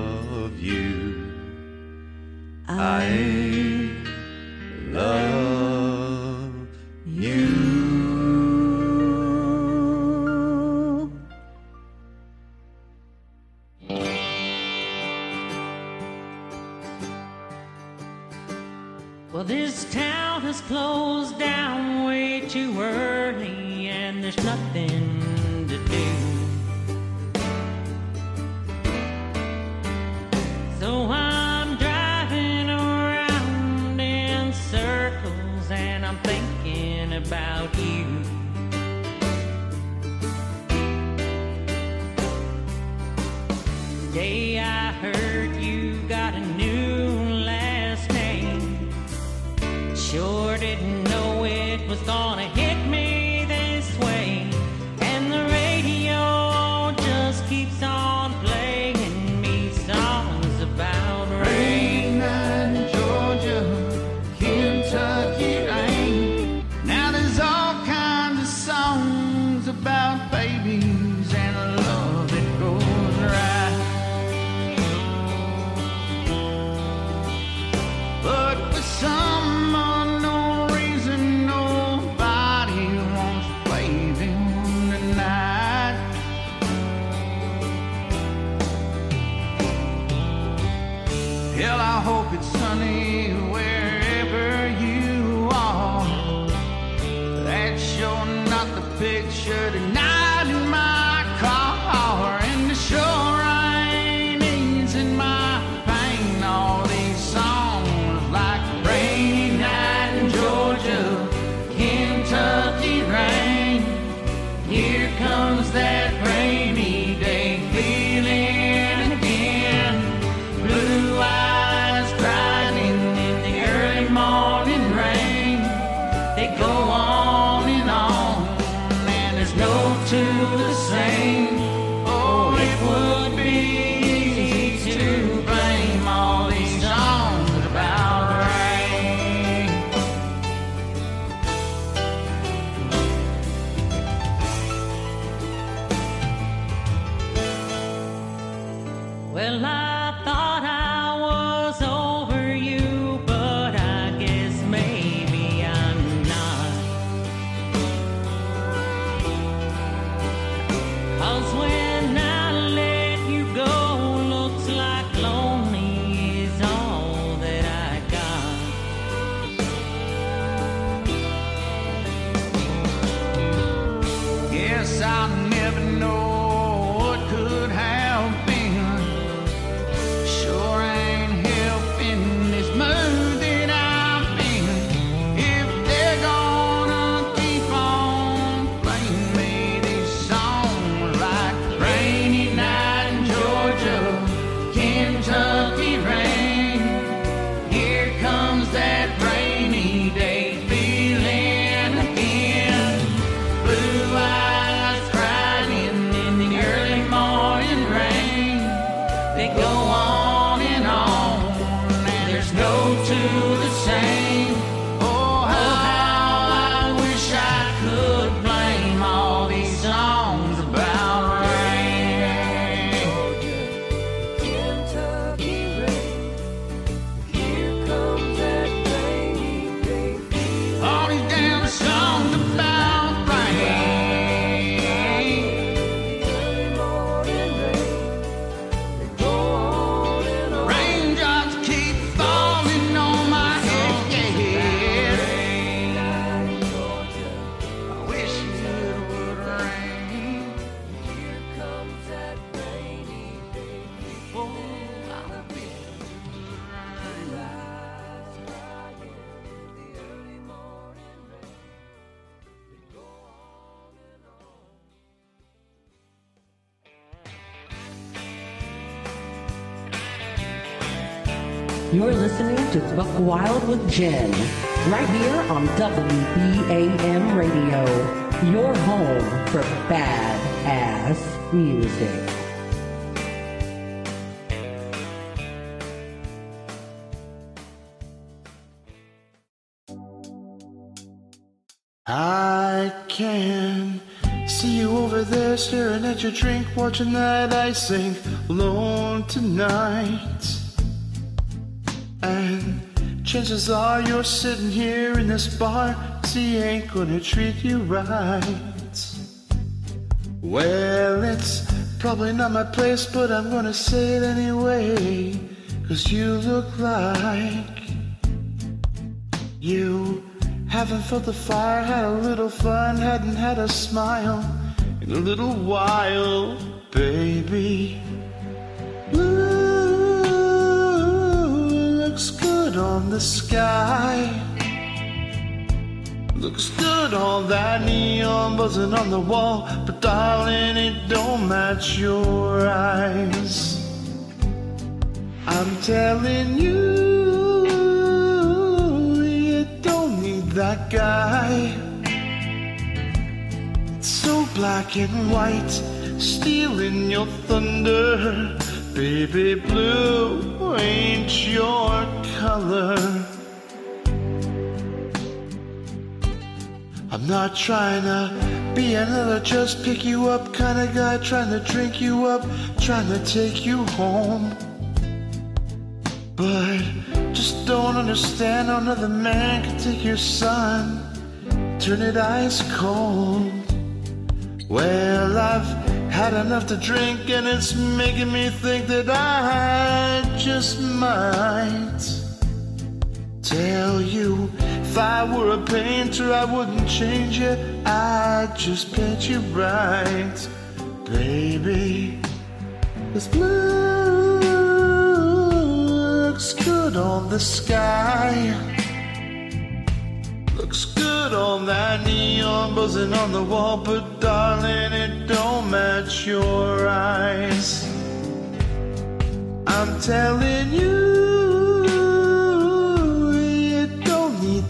Speaker 21: to
Speaker 22: Buck Wild with Jen, right here on WBAM Radio, your home for badass music.
Speaker 14: I can see you over there staring at your drink, watching that ice sink alone tonight. Chances are you're sitting here in this bar, 'cause he ain't gonna treat you right. Well, it's probably not my place, but I'm gonna say it anyway. Cause you look like you haven't felt the fire, had a little fun, hadn't had a smile in a little while, baby. Good on the sky. Looks good on that neon buzzing on the wall, but darling, it don't match your eyes. I'm telling you, you don't need that guy. It's so black and white, stealing your thunder. Baby blue ain't your color. I'm not trying to be another just pick you up kind of guy, trying to drink you up, trying to take you home. But just don't understand how another man can take your son, turn it ice cold. Well, I've had enough to drink and it's making me think that I just might tell you if I were a painter, I wouldn't change it, I'd just paint you right, baby. This blue looks good on the sky. Looks good on that neon buzzing on the wall, but darling, it don't match your eyes. I'm telling you,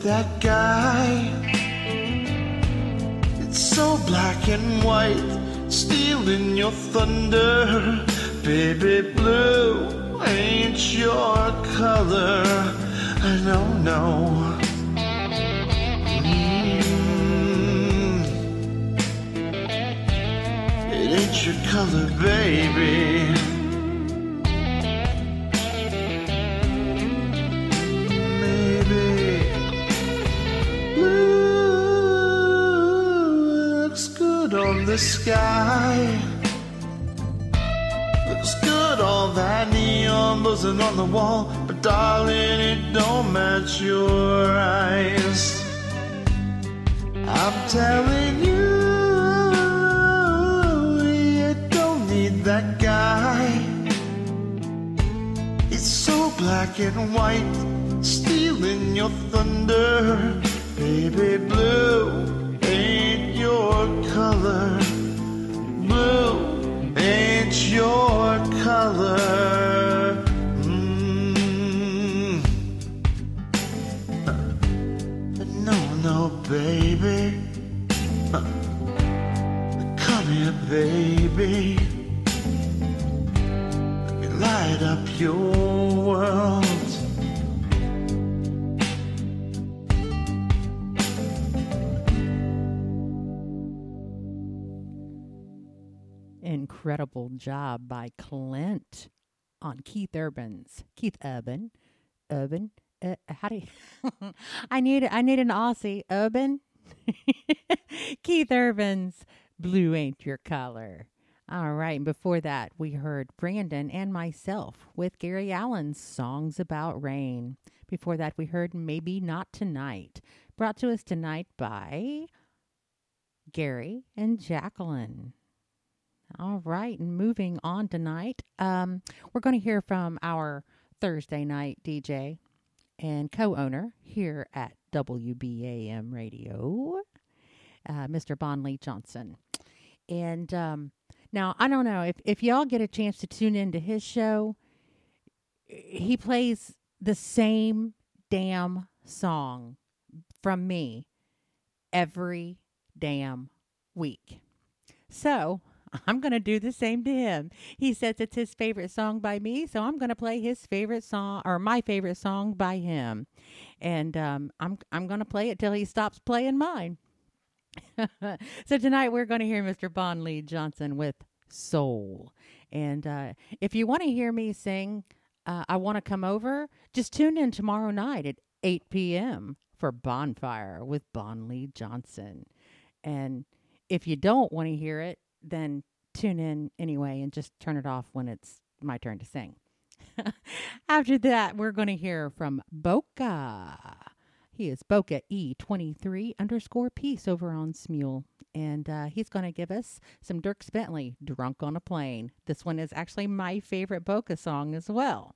Speaker 14: that guy. It's so black and white, stealing your thunder. Baby blue ain't your color. I know, no. Mm. It ain't your color, baby. The sky. Looks good on that neon buzzing on the wall, but darling, it don't match your eyes. I'm telling you, you don't need that guy. It's so black and white, stealing your thunder. Baby blue your color. Blue ain't your color. Mm. No, no, baby. Come here, baby. Let me light up your world.
Speaker 2: Incredible job by Clint on Keith Urban's Keith Urban. Urban. Uh, how do you? I need I need an Aussie. Urban. Keith Urban's Blue Ain't Your Color. All right. And before that, we heard Brandon and myself with Gary Allan's Songs About Rain. Before that, we heard Maybe Not Tonight, brought to us tonight by Gary and Jacqueline. All right, and moving on tonight, um, we're going to hear from our Thursday night DJ and co-owner here at WBAM Radio, uh, Mr. Bonley Johnson. And um, now I don't know if if y'all get a chance to tune into his show. He plays the same damn song from me every damn week. So I'm going to do the same to him. He says it's his favorite song by me, so I'm going to play his favorite song or my favorite song by him, and um, I'm I'm going to play it till he stops playing mine. so tonight we're going to hear Mr. Bon Lee Johnson with Soul, and uh, if you want to hear me sing, uh, I want to come over. Just tune in tomorrow night at 8 p.m. for Bonfire with Bon Lee Johnson, and if you don't want to hear it, then tune in anyway and just turn it off when it's my turn to sing. After that, we're going to hear from Boca. He is Boca E23 underscore peace over on Smule. And uh, he's going to give us some Dierks Bentley, Drunk on a Plane. This one is actually my favorite Boca song as well.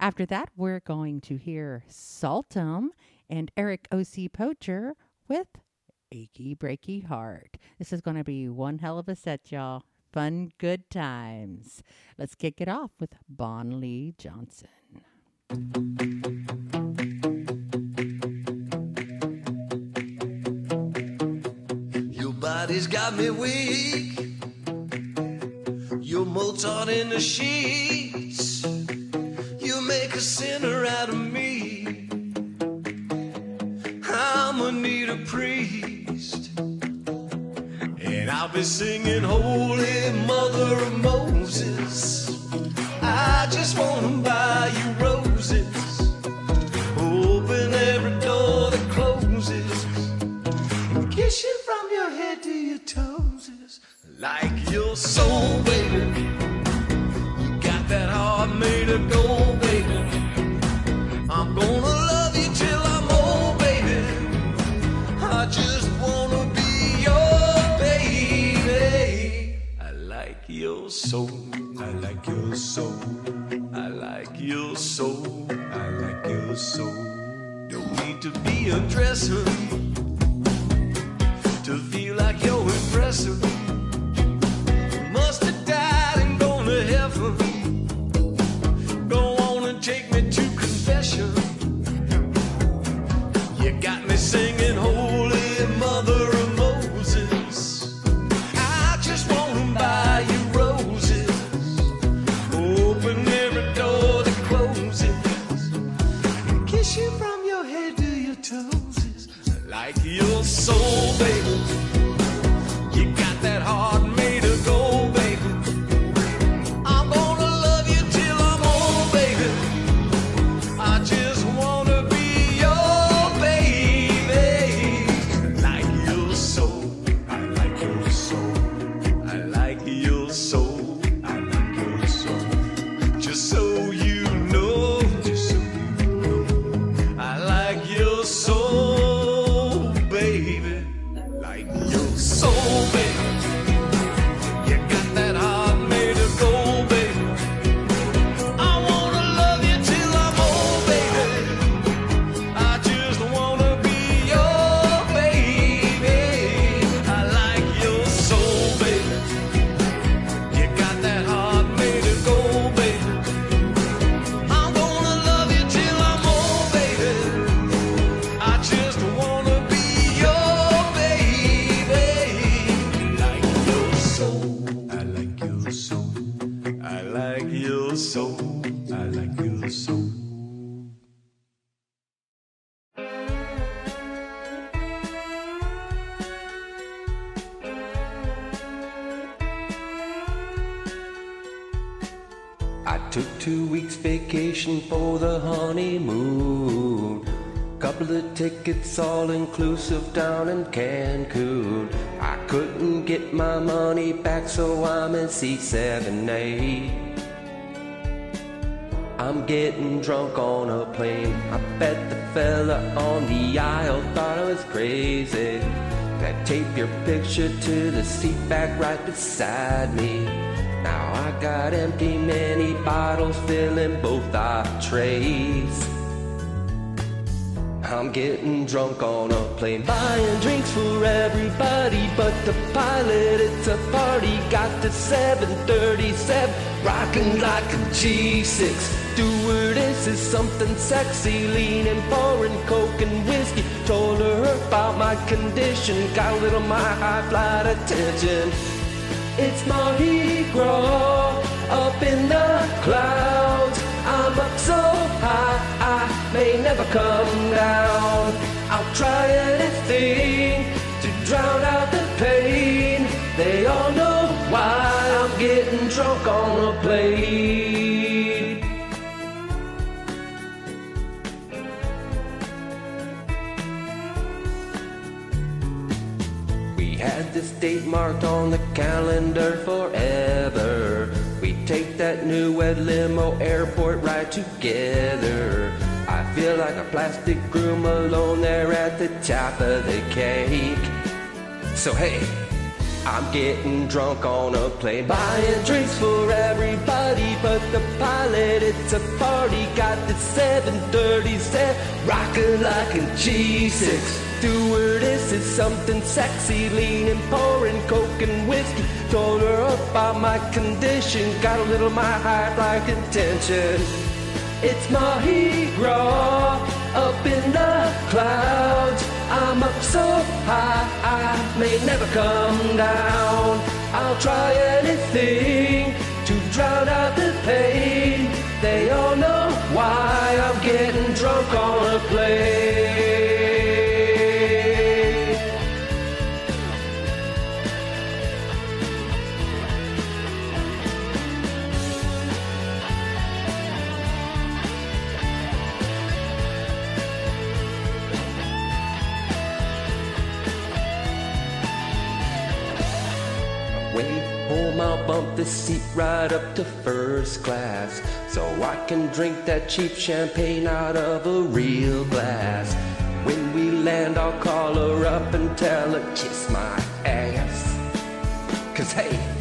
Speaker 2: After that, we're going to hear Saltum and Eric O.C. Poacher with Achy Breaky Heart. This is going to be one hell of a set, y'all. Fun, good times. Let's kick it off with Bon Lee Johnson.
Speaker 23: Your body's got me weak. You're Mozart in the sheets. You make a sinner out of me. I'm gonna need a priest. I'll be singing Holy Mother of Moses. I just wanna buy you roses. Open every door that closes. And kiss you from your head to your toes. Like your soul, baby. You got that heart made of gold, to be a
Speaker 24: vacation for the honeymoon. Couple of tickets all inclusive down in Cancun. I couldn't get my money back, so I'm in C78. I'm getting drunk on a plane. I bet the fella on the aisle thought I was crazy. That tape your picture to the seat back right beside me. Got empty mini bottles filling both our trays. I'm getting drunk on a plane, buying drinks for everybody but the pilot. It's a party, got the 737, rocking like a G6. Stewardess is something sexy, leaning foreign coke and whiskey. Told her about my condition, got a little my high flight attention. It's Mardi Gras up in the clouds. I'm up so high, I may never come down. I'll try anything to drown out the pain. They all know why I'm getting drunk on a plane. We had this date marked on the calendar forever. That new red limo airport ride together. I feel like a plastic groom alone there at the top of the cake. So hey, I'm getting drunk on a plane, buying drinks for everybody, but the pilot, it's a party, got the 737, rocking like a G6. Stewardess is something sexy, leaning, pouring coke and whiskey. Told her about my condition, got a little my heart like intention. It's Mardi Gras up in the clouds. I'm up so high, I may never come down. I'll try anything to drown out the pain. They all know why I'm drunk on a plane. Way home, I'll bump the seat right up to first class so I can drink that cheap champagne out of a real glass. When we land, I'll call her up and tell her kiss my ass. Cause hey,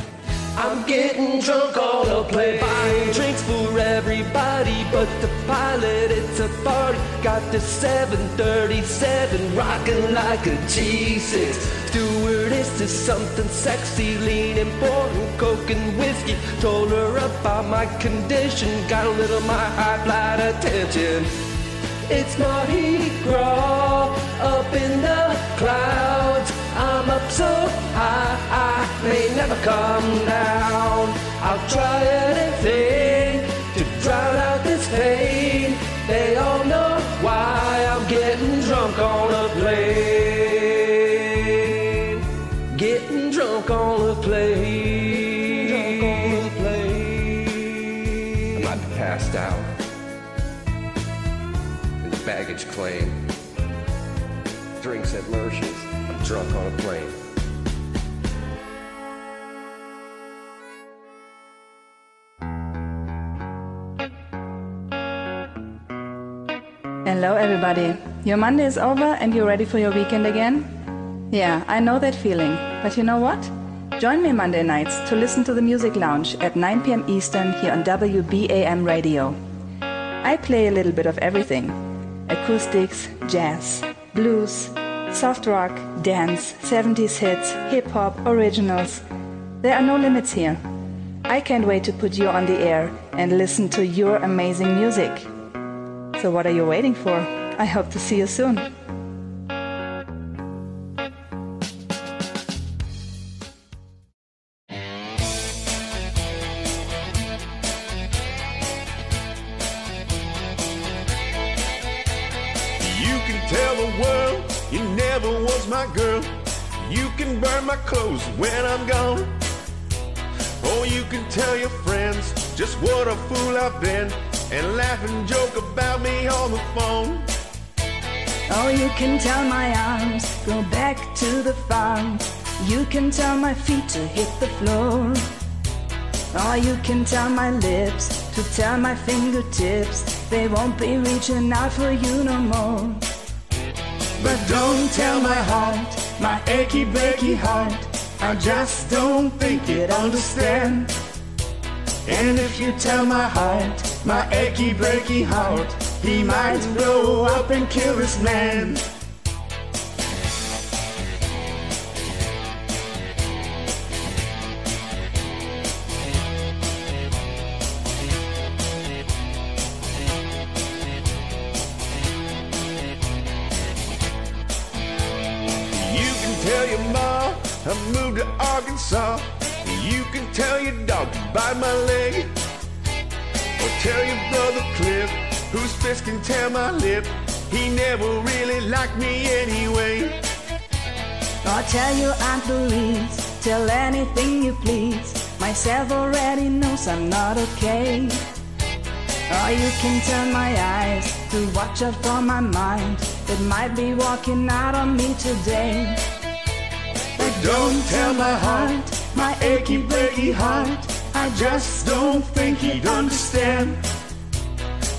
Speaker 24: I'm getting drunk on a plane, buying drinks for everybody, but the pilot, it's a party. Got the 737 rocking like a G6. Stewardess is something sexy, leaning, pouring coke and whiskey. Told her about my condition, got a little my high flight attention. It's Mardi Gras up in the clouds. I'm up so high, I may never come down. I'll try anything to drown out this pain. They all On a plane.
Speaker 25: Hello, everybody. Your Monday is over and you're ready for your weekend again? Yeah, I know that feeling. But you know what? Join me Monday nights to listen to the Music Lounge at 9 p.m. Eastern here on WBAM Radio. I play a little bit of everything acoustics, jazz, blues, soft rock, dance, 70s hits, hip hop, originals. There are no limits here. I can't wait to put you on the air and listen to your amazing music. So, what are you waiting for? I hope to see you soon.
Speaker 3: Clothes when I'm gone. Or you can tell your friends just what a fool I've been and laugh and joke about me on the phone.
Speaker 7: Oh, you can tell my arms go back to the farm. You can tell my feet to hit the floor. Or you can tell my lips to tell my fingertips they won't be reaching out for you no more.
Speaker 3: But don't tell my heart, my achy breaky heart. I just don't think it understand. And if you tell my heart, my achy breaky heart, he might blow up and kill this man.
Speaker 26: Tell your
Speaker 25: Aunt Louise, tell anything you please. Myself already knows I'm not okay. Or you can turn my eyes to watch out for my mind that might be walking out on me today. But don't tell my heart, my achy breaky heart. I just don't think he'd understand.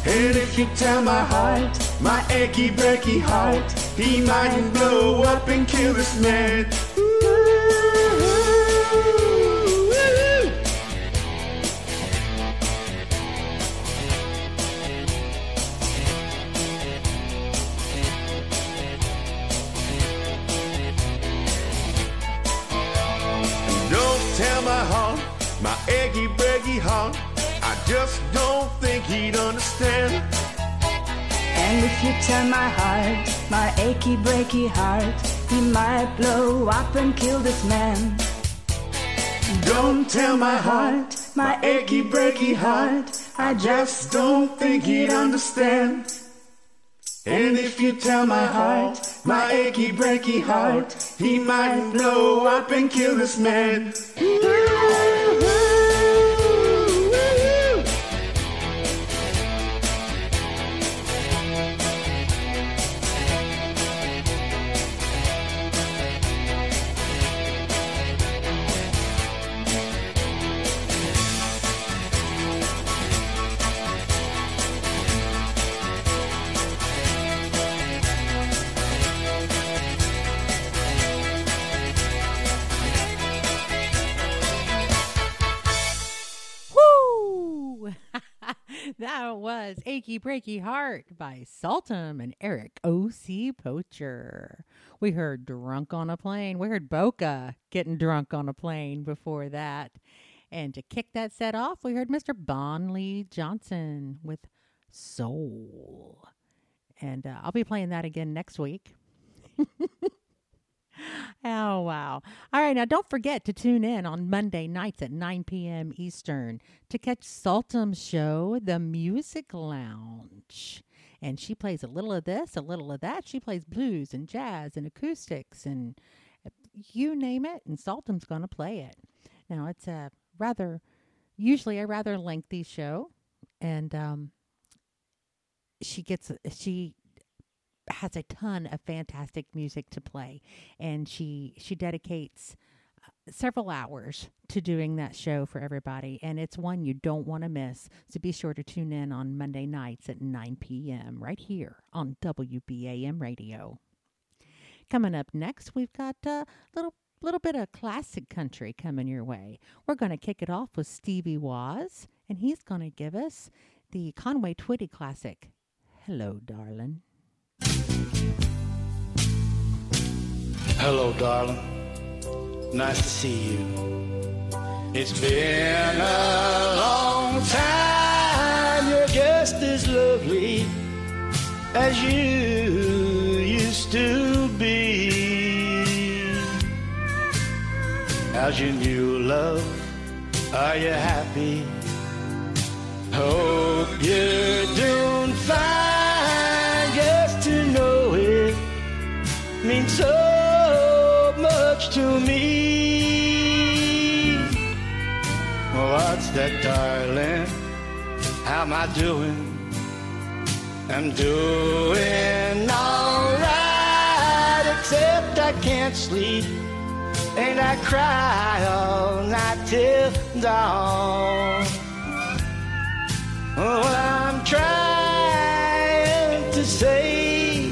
Speaker 25: And if you tell my heart, my achy breaky heart, he might blow up and kill this man. Don't tell my heart, my achy breaky heart. I just don't think he'd understand. You tell my heart, my achy breaky heart, he might blow up and kill this man. Don't tell my heart, my achy breaky heart, I just don't think he'd understand. And if you tell my heart, my achy breaky heart, he might blow up and kill this man.
Speaker 2: Achy Breaky Heart by Saltum and Eric O.C. Poacher. We heard Drunk on a Plane. We heard Boca getting drunk on a plane before that. And to kick that set off, we heard Mr. Bonley Johnson with Soul. And uh, I'll be playing that again next week. Oh, wow. All right. Now, don't forget to tune in on Monday nights at 9 p.m. Eastern to catch Saltum's show, The Music Lounge. And she plays a little of this, a little of that. She plays blues and jazz and acoustics and you name it, and Saltum's going to play it. Now, it's a rather, usually a rather lengthy show. And um, she gets, she has a ton of fantastic music to play and she she dedicates uh, several hours to doing that show for everybody. And it's one you don't want to miss so be sure to tune in on monday nights at 9 p.m right here on wbam radio. Coming up next we've got a little little bit of classic country coming your way. We're going to kick it off with stevie waz and he's going to give us the conway twitty classic hello darling
Speaker 6: Hello, darling. Nice to see you. It's been a long time. You're just as lovely as you used to be. How's your new love? Are you happy? Hope that, darling? How am I doing? I'm doing alright, except I can't sleep. And I cry all night till dawn. What I'm trying to say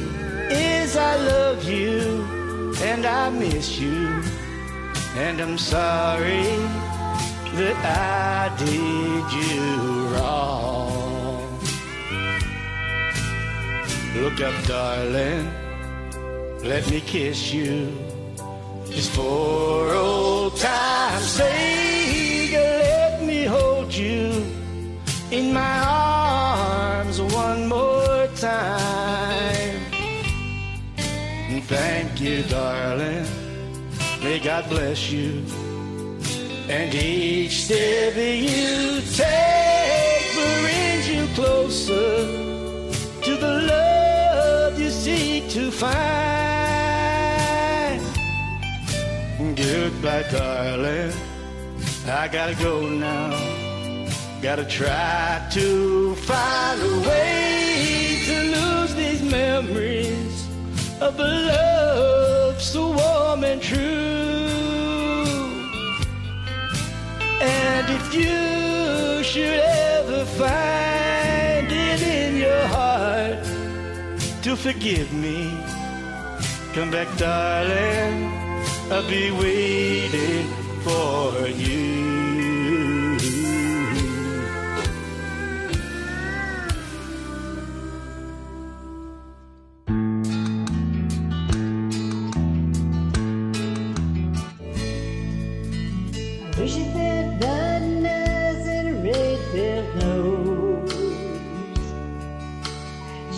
Speaker 6: is I love you and I miss you. And I'm sorry that I did you wrong. Look up, darling, let me kiss you. Just for old time's sake, let me hold you in my arms one more time. Thank you, darling. May God bless you. And each step you take brings you closer to the love you seek to find. Goodbye, darling. I gotta go now. Gotta try to find a way to lose these memories of a love so warm and true. And if you should ever find it in your heart to forgive me, come back, darling. I'll be waiting for you.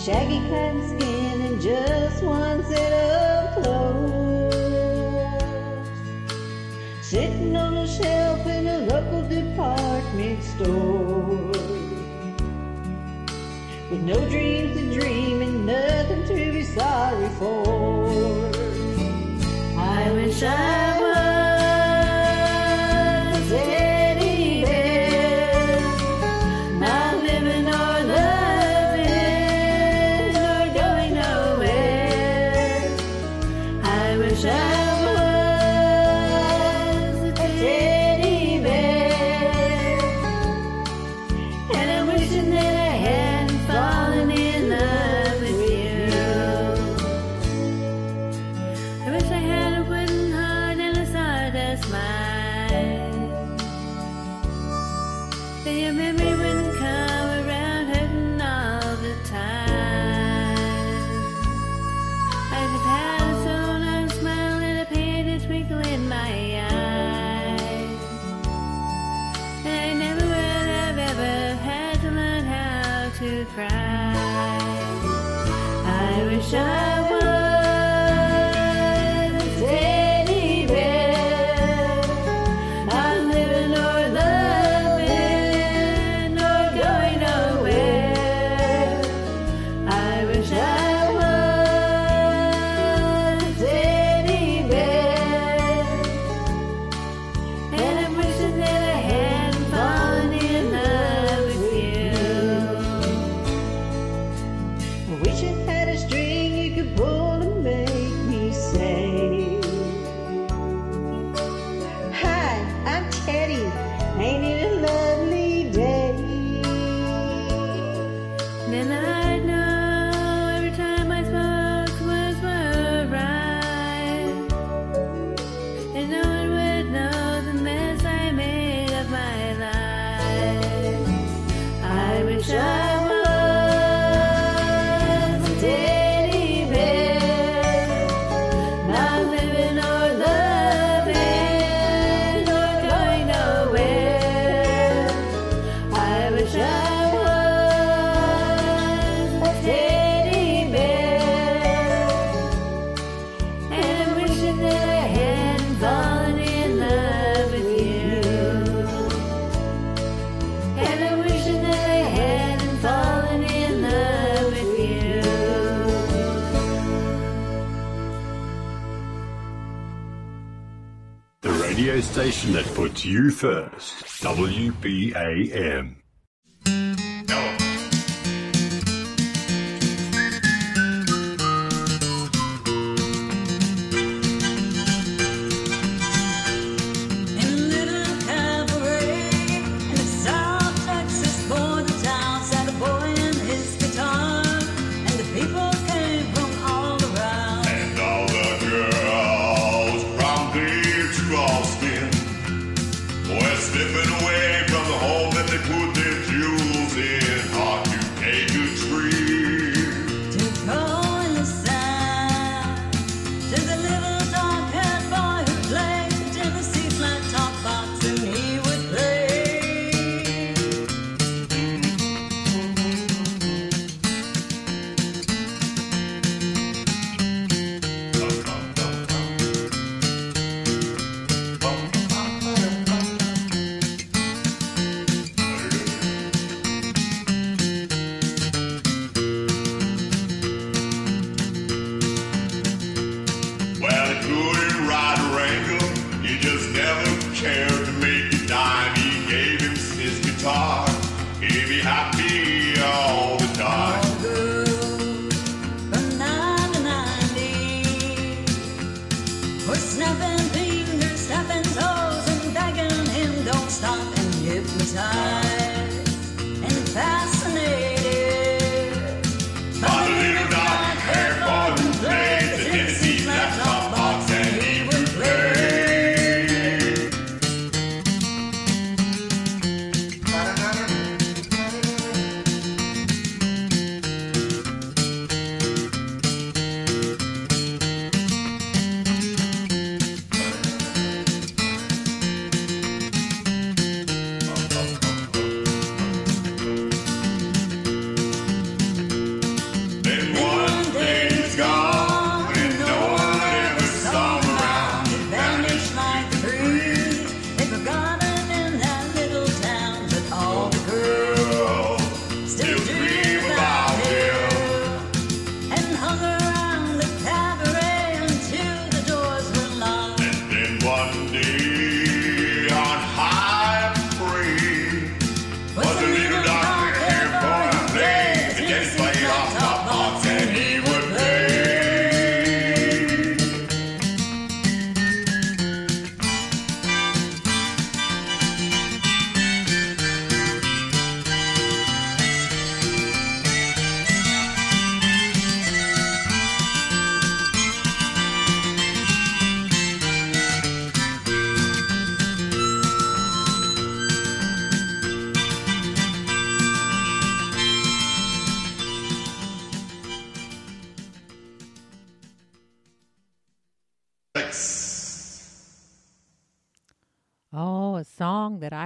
Speaker 4: shaggy cotton skin and just one set of clothes. Sitting on a shelf in a local department store. With no dreams to dream and nothing to be sorry for. I wish I you
Speaker 27: first. WBAM.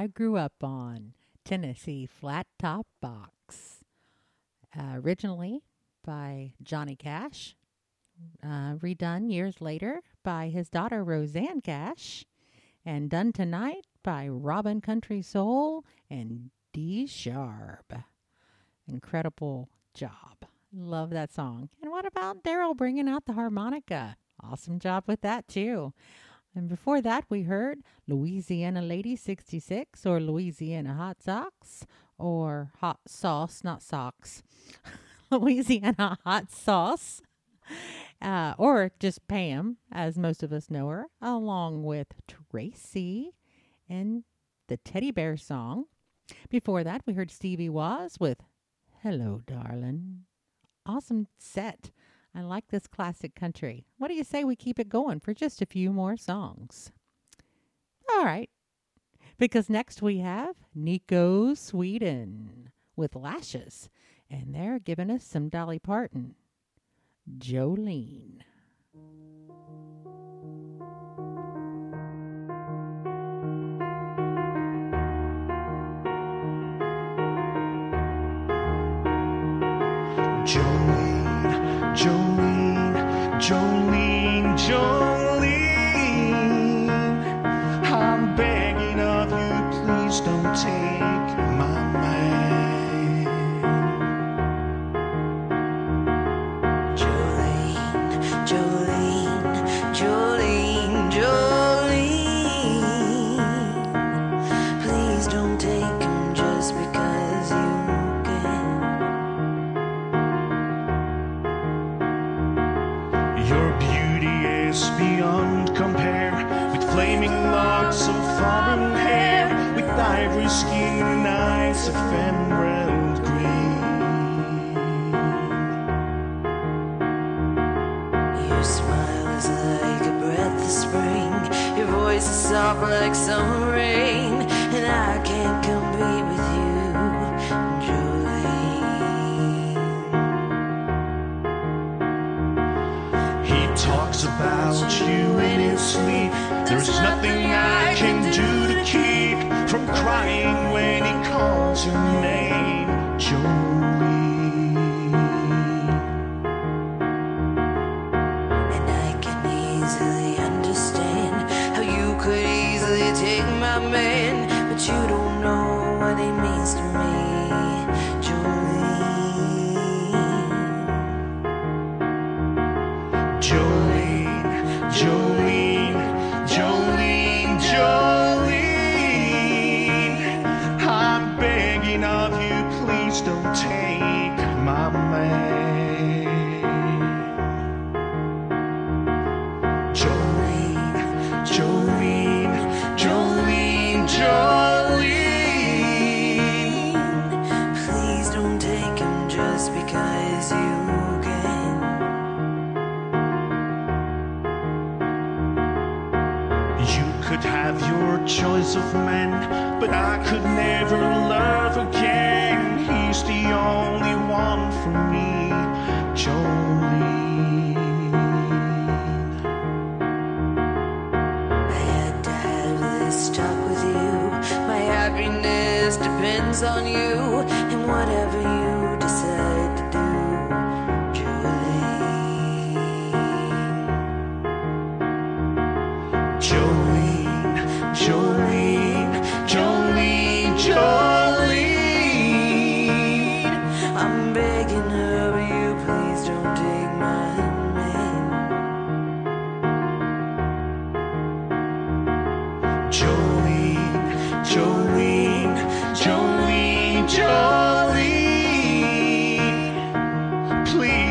Speaker 2: I grew up on Tennessee Flat Top Box. Uh, originally by Johnny Cash, uh, redone years later by his daughter Rosanne Cash, and done tonight by Robin Country Soul and D Sharp. Incredible job. Love that song. And what about Daryl bringing out the harmonica? Awesome job with that, too. And before that, we heard Louisiana Lady 66 or Louisiana Hot Socks or Hot Sauce, not socks. Louisiana Hot Sauce. Uh, or just Pam, as most of us know her, along with Tracy and the Teddy Bear song. Before that, we heard Stevie Waz with Hello, Darling. Awesome set. I like this classic country. What do you say we keep it going for just a few more songs? All right. Because next we have Nico Sweden with Lashes, and they're giving us some Dolly Parton. Jolene.
Speaker 7: Jolene, Jolene, Jolene, Jolene.
Speaker 28: Like summer rain. And I can't compete with you, Jolene.
Speaker 7: He talks about you in his sleep. There's nothing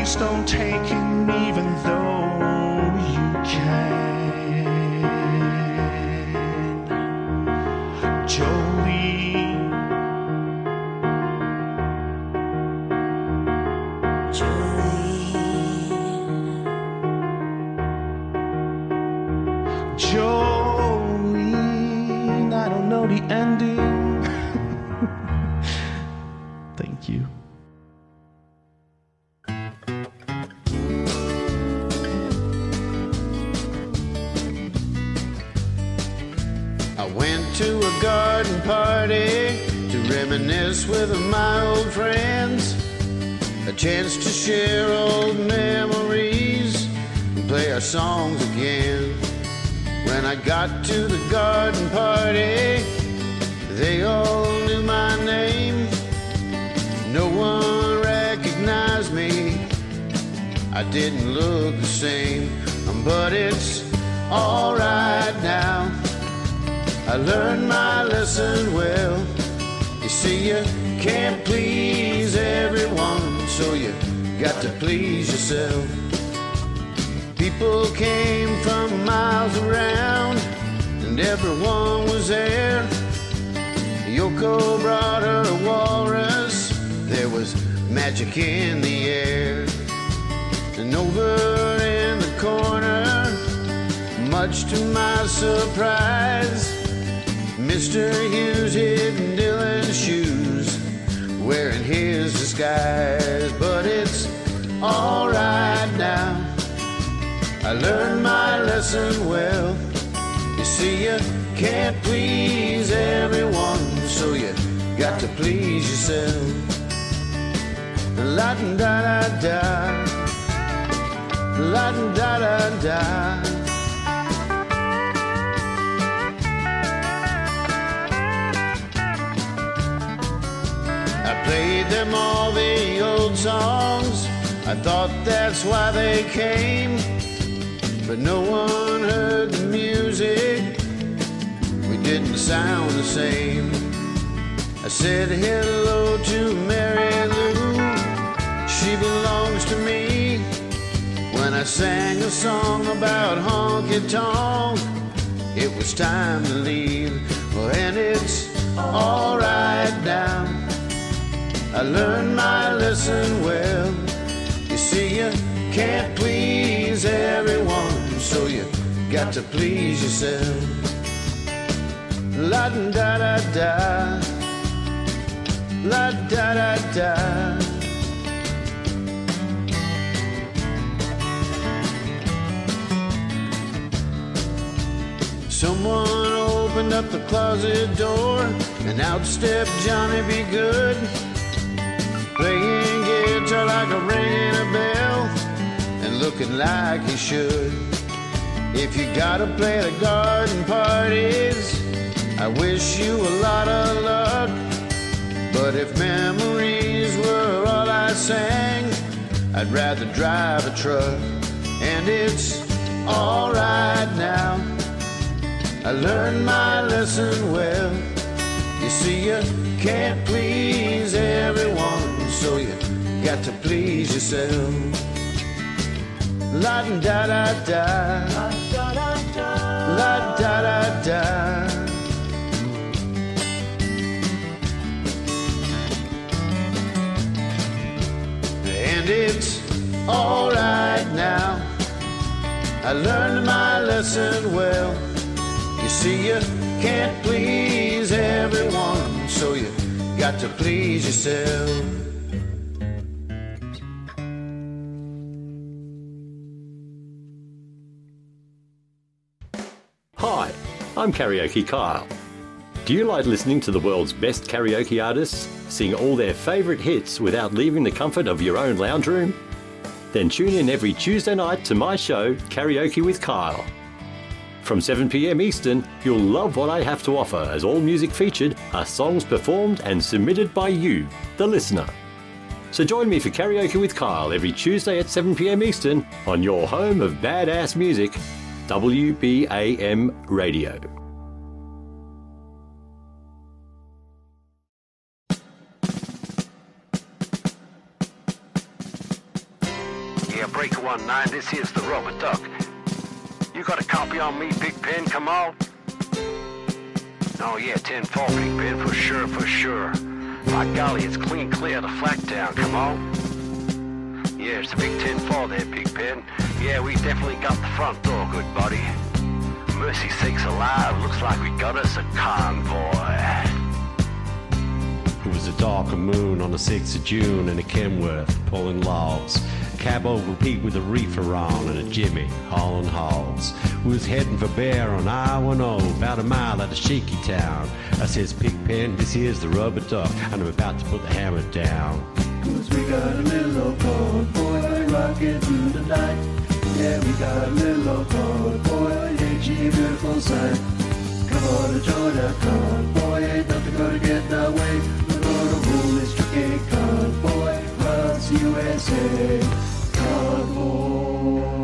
Speaker 29: Please don't take
Speaker 7: him even though
Speaker 14: chance to share old memories and play our songs again. When I got to the garden party, they all knew my name. No one recognized me. I didn't look the same, um, but it's alright now. I learned my lesson well. You see, you can't please so you got to please yourself. People came from miles around, and everyone was there. Yoko brought her walrus, there was magic in the air. And over in the corner, much to my surprise, Mr. Hughes hid Dylan's shoes, wearing his disguise. But it's alright now. I learned my lesson well. You see, you can't please everyone, so you got to please yourself. La da da da, la da da da. Played them all the old songs. I thought that's why they came. But no one heard the music. We didn't sound the same. I said hello to Mary Lou. She belongs to me. When I sang a song about honky tonk, it was time to leave. Well, and it's alright now. I learned my lesson well. You see, you can't please everyone, so you got to please yourself. La da da da, la da da da. Someone opened up the closet door, and out stepped Johnny B. Goode playing guitar like a ringing a bell and looking like he should. If you gotta play the garden parties, I wish you a lot of luck. But if memories were all I sang, I'd rather drive a truck. And it's alright now. I learned my lesson well. You see, you can't please everyone, so you got to please yourself. La da da da, la da da da. And it's alright now. I learned my lesson well. You
Speaker 30: see, you can't please everyone, so you got to please yourself.
Speaker 8: Hi, I'm Karaoke Kyle. Do you like listening to the world's best karaoke artists sing all their favourite hits without leaving the comfort of your own lounge room? Then tune in every Tuesday night to my show, Karaoke with Kyle. From 7pm Eastern, you'll love what I have to offer as all music featured are songs performed and submitted by you, the listener. So join me for Karaoke with Kyle every Tuesday at 7pm Eastern on your home of badass music, WBAM Radio.
Speaker 31: Yeah, Breaker 1-9, this is the Rubber Duck. You got a copy on me, Pigpen, come on? Oh yeah, 10-4, Pigpen, for sure, for sure. By golly, it's clean clear down, come on? Yeah, it's a big 10-4 there, Pigpen. Yeah, we definitely got the front door, good buddy. Mercy sakes alive, looks like we got us a convoy.
Speaker 32: It was a darker moon on the 6th of June in a Kenworth pulling logs. Cab over Pete with a reefer on and a Jimmy hauling hogs. We was heading for Bear on I-10, about a mile out of Shaky Town. I says, Pigpen, this here's the rubber duck, and I'm about to put the hammer down.
Speaker 33: We got a little old convoy rocking through the night. Yeah, we got a little old convoy, ain't she a beautiful sight? Come on and join our convoy, ain't nothing gonna get in our way. We're gonna rule this tricky convoy across USA. Convoy.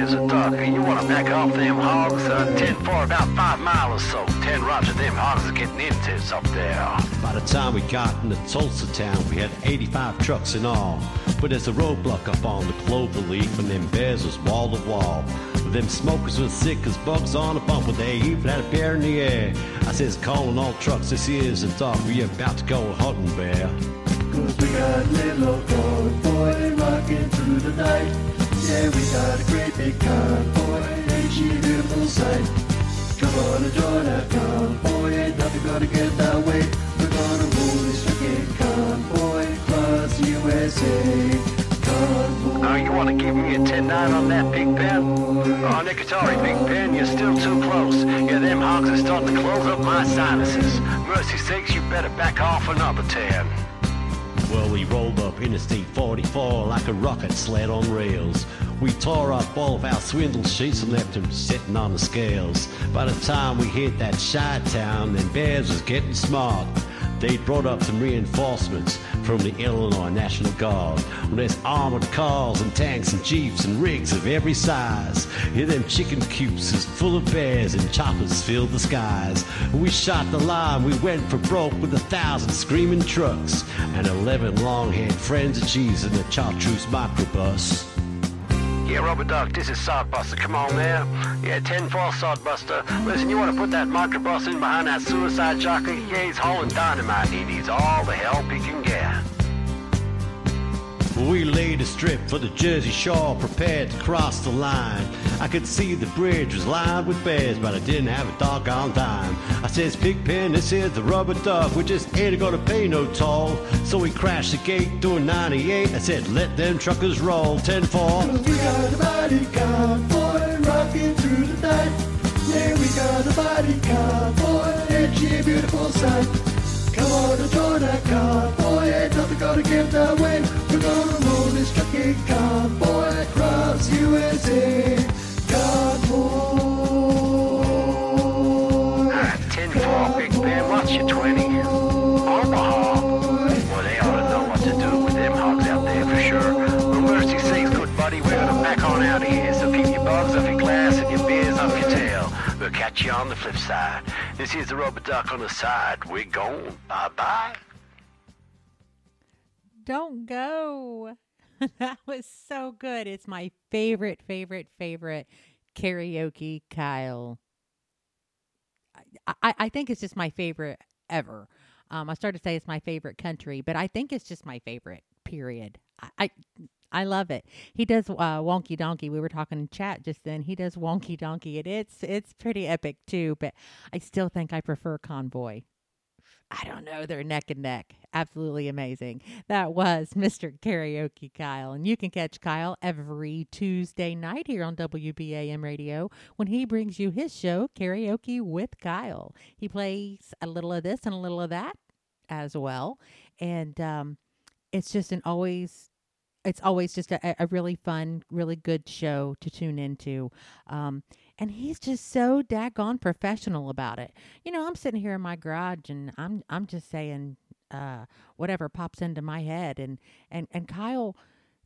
Speaker 31: Ben, this here's a duck. You wanna back off them hogs? Uh, 10 for about five miles or so. 10 roger, them hogs are getting into us up there.
Speaker 32: By the time we got into Tulsa town, we had 85 trucks in all. But there's a roadblock up on the clover leaf, and them bears was wall to wall. Them smokers was sick as bugs on a bumper. They even had a bear in the air. I says, calling all trucks, this is a dog. We are about to go hunting bear.
Speaker 33: Cause we got a little old convoy rocking through the night. Yeah, we got a great big convoy, ain't she a beautiful sight? Come on and join our convoy, ain't nothing gonna get our way. We're gonna rule this tricky convoy across USA. Convoy.
Speaker 31: Oh, you wanna give me a 10-9 on that, Pigpen? Oh, Negatory, Big Ben, you're still too close. Yeah, them hogs are starting to close up my sinuses. Mercy sakes, you better back off another 10.
Speaker 32: Well, we rolled up Interstate 44 like a rocket sled on rails. We tore up all of our swindle sheets and left them sitting on the scales. By the time we hit that Chi-town, then Bears was getting smart. They brought up some reinforcements from the Illinois National Guard. Well, there's armored cars and tanks and jeeps and rigs of every size. Here them chicken coops is full of bears and choppers filled the skies. We shot the line, we went for broke with a thousand screaming trucks and eleven long-haired friends of cheese in the chartreuse microbus.
Speaker 31: Yeah, Rubber Duck, this is Sodbuster. Come on there. Yeah, 10-4 Sodbuster. Listen, you want to put that microbus in behind that suicide jockey? Yeah, he's hauling dynamite. He needs all the help he can get.
Speaker 32: We laid a strip for the Jersey Shore, prepared to cross the line. I could see the bridge was lined with bears, but I didn't have a doggone dime. I says, Pigpen, this is the rubber duck. We just ain't gonna pay no toll. So we crashed the gate doing 98. I said, let them truckers roll. 10 4.
Speaker 33: Cause we got a mighty convoy rocking through the night. Yeah, we got a mighty convoy, she a beautiful sight? Come on and join our convoy, ain't nothing gonna get in our way. We're gonna roll this trucking convoy across USA. Convoy.
Speaker 31: 10-4, Big Ben, what's your 20? Omaha. Well, they ought to know what to do with them hogs out there for sure. Mercy sakes, good buddy, we're gonna back on out of here. So keep your bugs off your glass We'll catch you on the flip side. This is the rubber duck on the side. We're gone. Bye-bye.
Speaker 2: Don't go. that was so good. It's my favorite, favorite, favorite karaoke Kyle. I, I, I think it's just my favorite ever. Um, I started to say it's my favorite country, but I think it's just my favorite. Period. I, I I love it. He does uh, Wonky Donkey. We were talking in chat just then. He does Wonky Donkey, and it's it's pretty epic too. But I still think I prefer Convoy. I don't know. They're neck and neck. Absolutely amazing. That was Mr. Karaoke Kyle. And you can catch Kyle every Tuesday night here on WBAM Radio when he brings you his show, Karaoke with Kyle. He plays a little of this and a little of that as well. And um, it's just an always it's always just a, a really fun, really good show to tune into. Um, and he's just so daggone professional about it. You know, I'm sitting here in my garage and I'm I'm just saying uh, whatever pops into my head, and and and Kyle,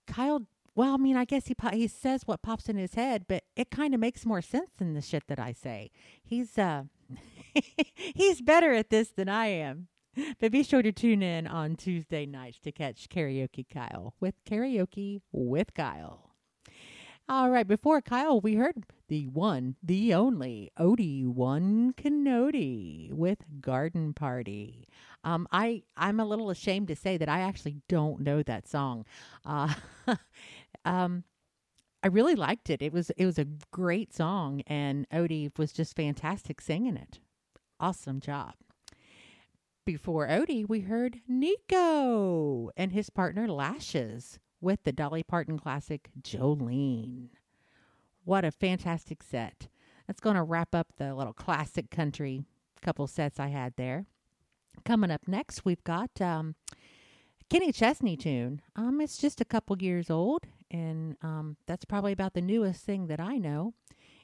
Speaker 2: Kyle. Well, I mean, I guess he po- he says what pops in his head, but it kind of makes more sense than the shit that I say. He's uh he's better at this than I am. But be sure to tune in on Tuesday nights to catch Karaoke Kyle with Karaoke with Kyle. All right, before Kyle, we heard the one, the only Odie One Canody with Garden Party. Um, I I'm a little ashamed to say that I actually don't know that song. Uh, um, I really liked it. It was it was a great song, and Odie was just fantastic singing it. Awesome job. Before Odie, we heard Nico and his partner Lashes with the Dolly Parton classic Jolene. What a fantastic set. That's going to wrap up the little classic country couple sets I had there. Coming up next, we've got um, Kenny Chesney tune. Um, it's just a couple years old, and um, that's probably about the newest thing that I know.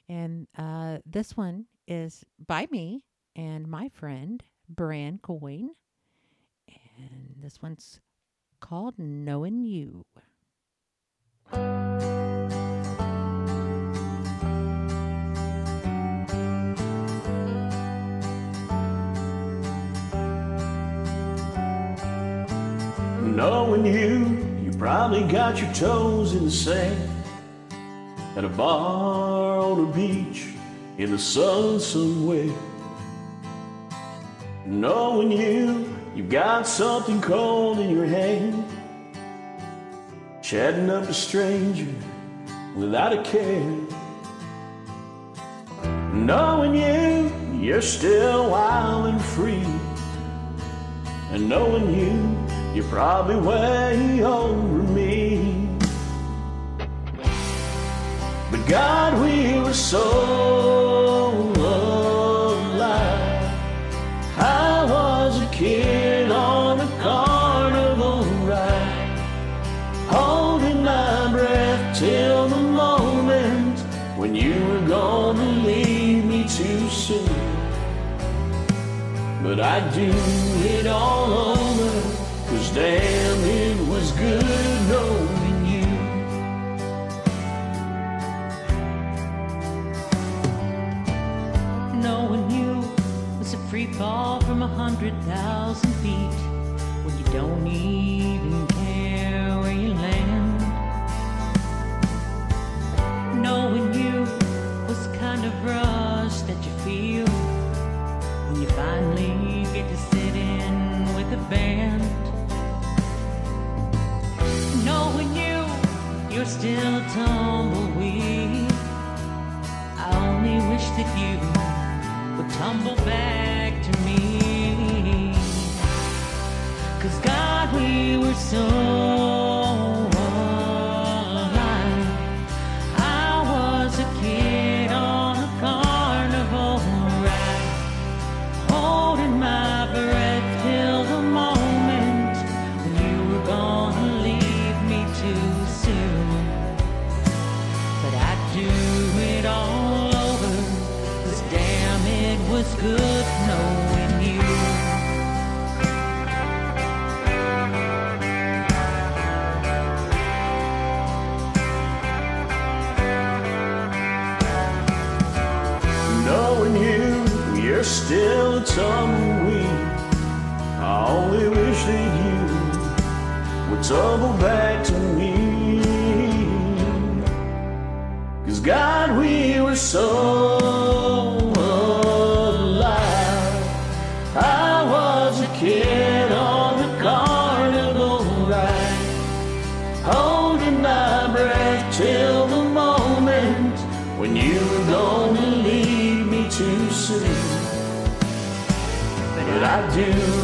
Speaker 2: And uh, this one is by me and my friend Bran coin. and this one's called "Knowing You."
Speaker 23: Knowing you, you probably got your toes in the sand at a bar on a beach in the sun somewhere. Knowing you, you've got something cold in your hand, chatting up a stranger without a care. Knowing you, you're still wild and free. And knowing you, you're probably way over me. But God, we were so But I'd do it all over, cause damn, it was good knowing you.
Speaker 27: Knowing you was a free fall from a hundred thousand feet when you don't even band. Knowing you, you're still a tumbleweed. I only wish that you would tumble back to me. Cause God, we were so
Speaker 23: still a tumbleweed. I only wish that you would tumble back to me. Cause God, we were so
Speaker 6: do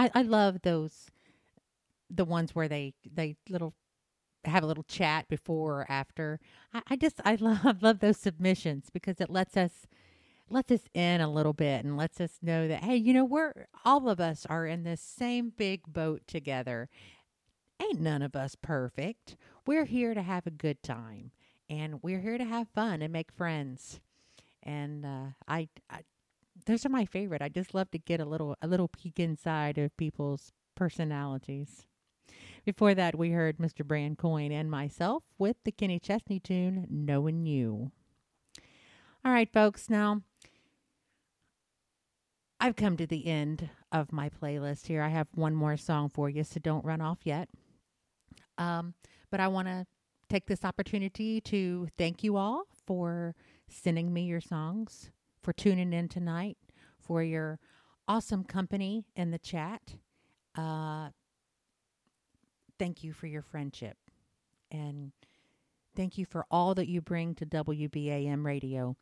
Speaker 34: I, I
Speaker 2: love those the ones where they they little have a little chat before or after. I, I just I love love those submissions because it lets us lets us in a little bit and lets us know that hey, you know, we're all of us are in this same big boat together. Ain't none of us perfect. We're here to have a good time and we're here to have fun and make friends. And uh, I, I those are my favorite. I just love to get a little a little peek inside of people's personalities. Before that, we heard Mr. Brand Coin and myself with the Kenny Chesney tune "Knowing You." All right, folks. Now I've come to the end of my playlist here. I have one more song for you, so don't run off yet. Um, but I want to take this opportunity to thank you all for sending me your songs, for tuning in tonight, for your awesome company in the chat. Uh, thank you for your friendship. And thank you for all that you bring to WBAM radio.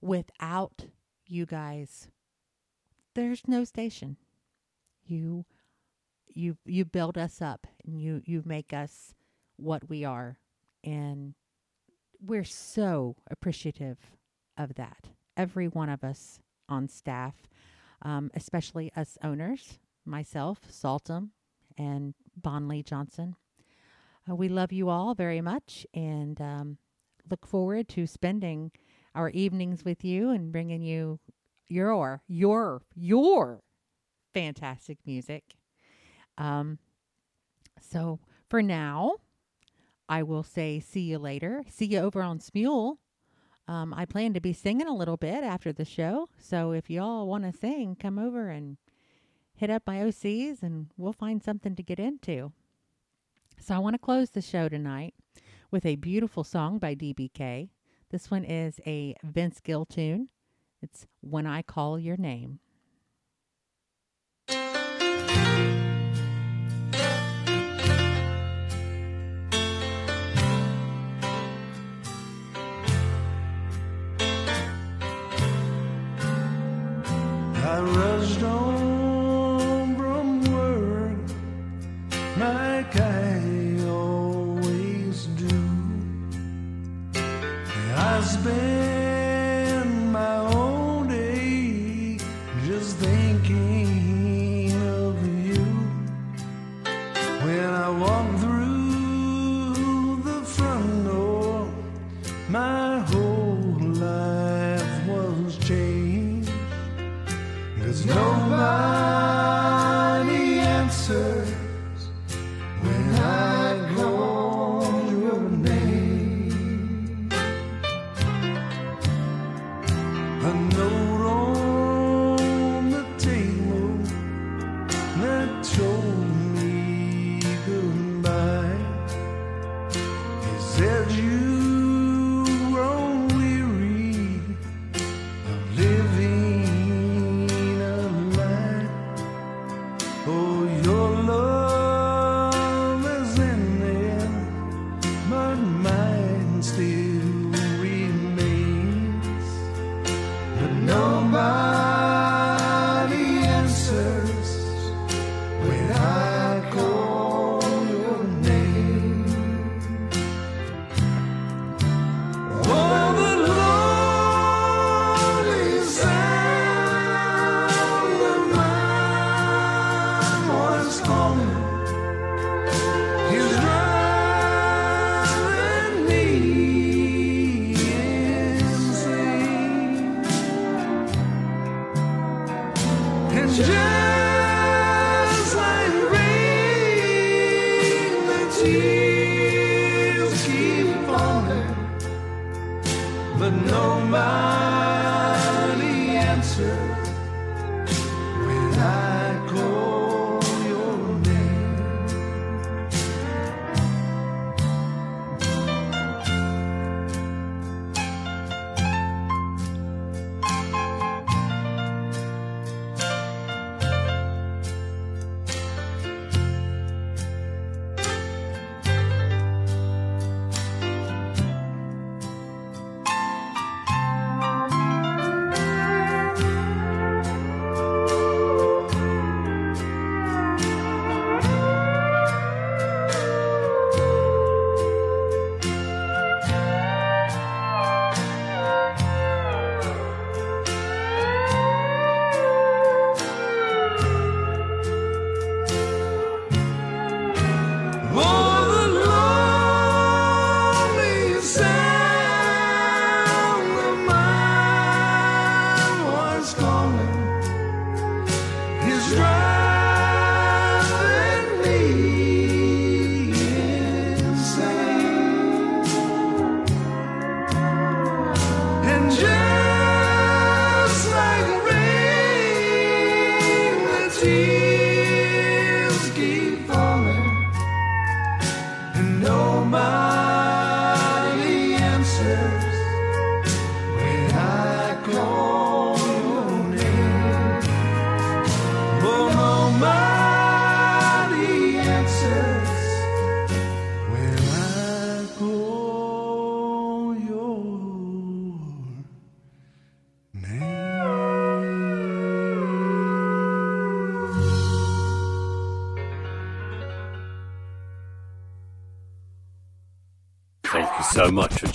Speaker 2: Without you guys, there's no station. You you you build us up and you you make us what we are and we're so appreciative of that every one of us on staff um, especially us owners myself saltum and bonley johnson uh, we love you all very much and um, look forward to spending our evenings with you and bringing you your your your fantastic music um, so for now, I will say see you later. See you over on Smule. Um, I plan to be singing a little bit after the show. So if y'all want to sing, come over and hit up my OCs and we'll find something to get into. So I want to close the show tonight with a beautiful song by DBK. This one is a Vince Gill tune. It's When I Call Your Name.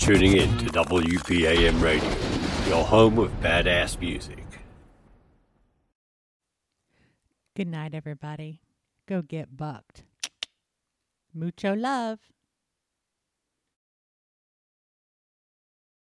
Speaker 8: Tuning in to WBAM Radio, your home of badass music.
Speaker 2: Good night, everybody. Go get bucked. Mucho love.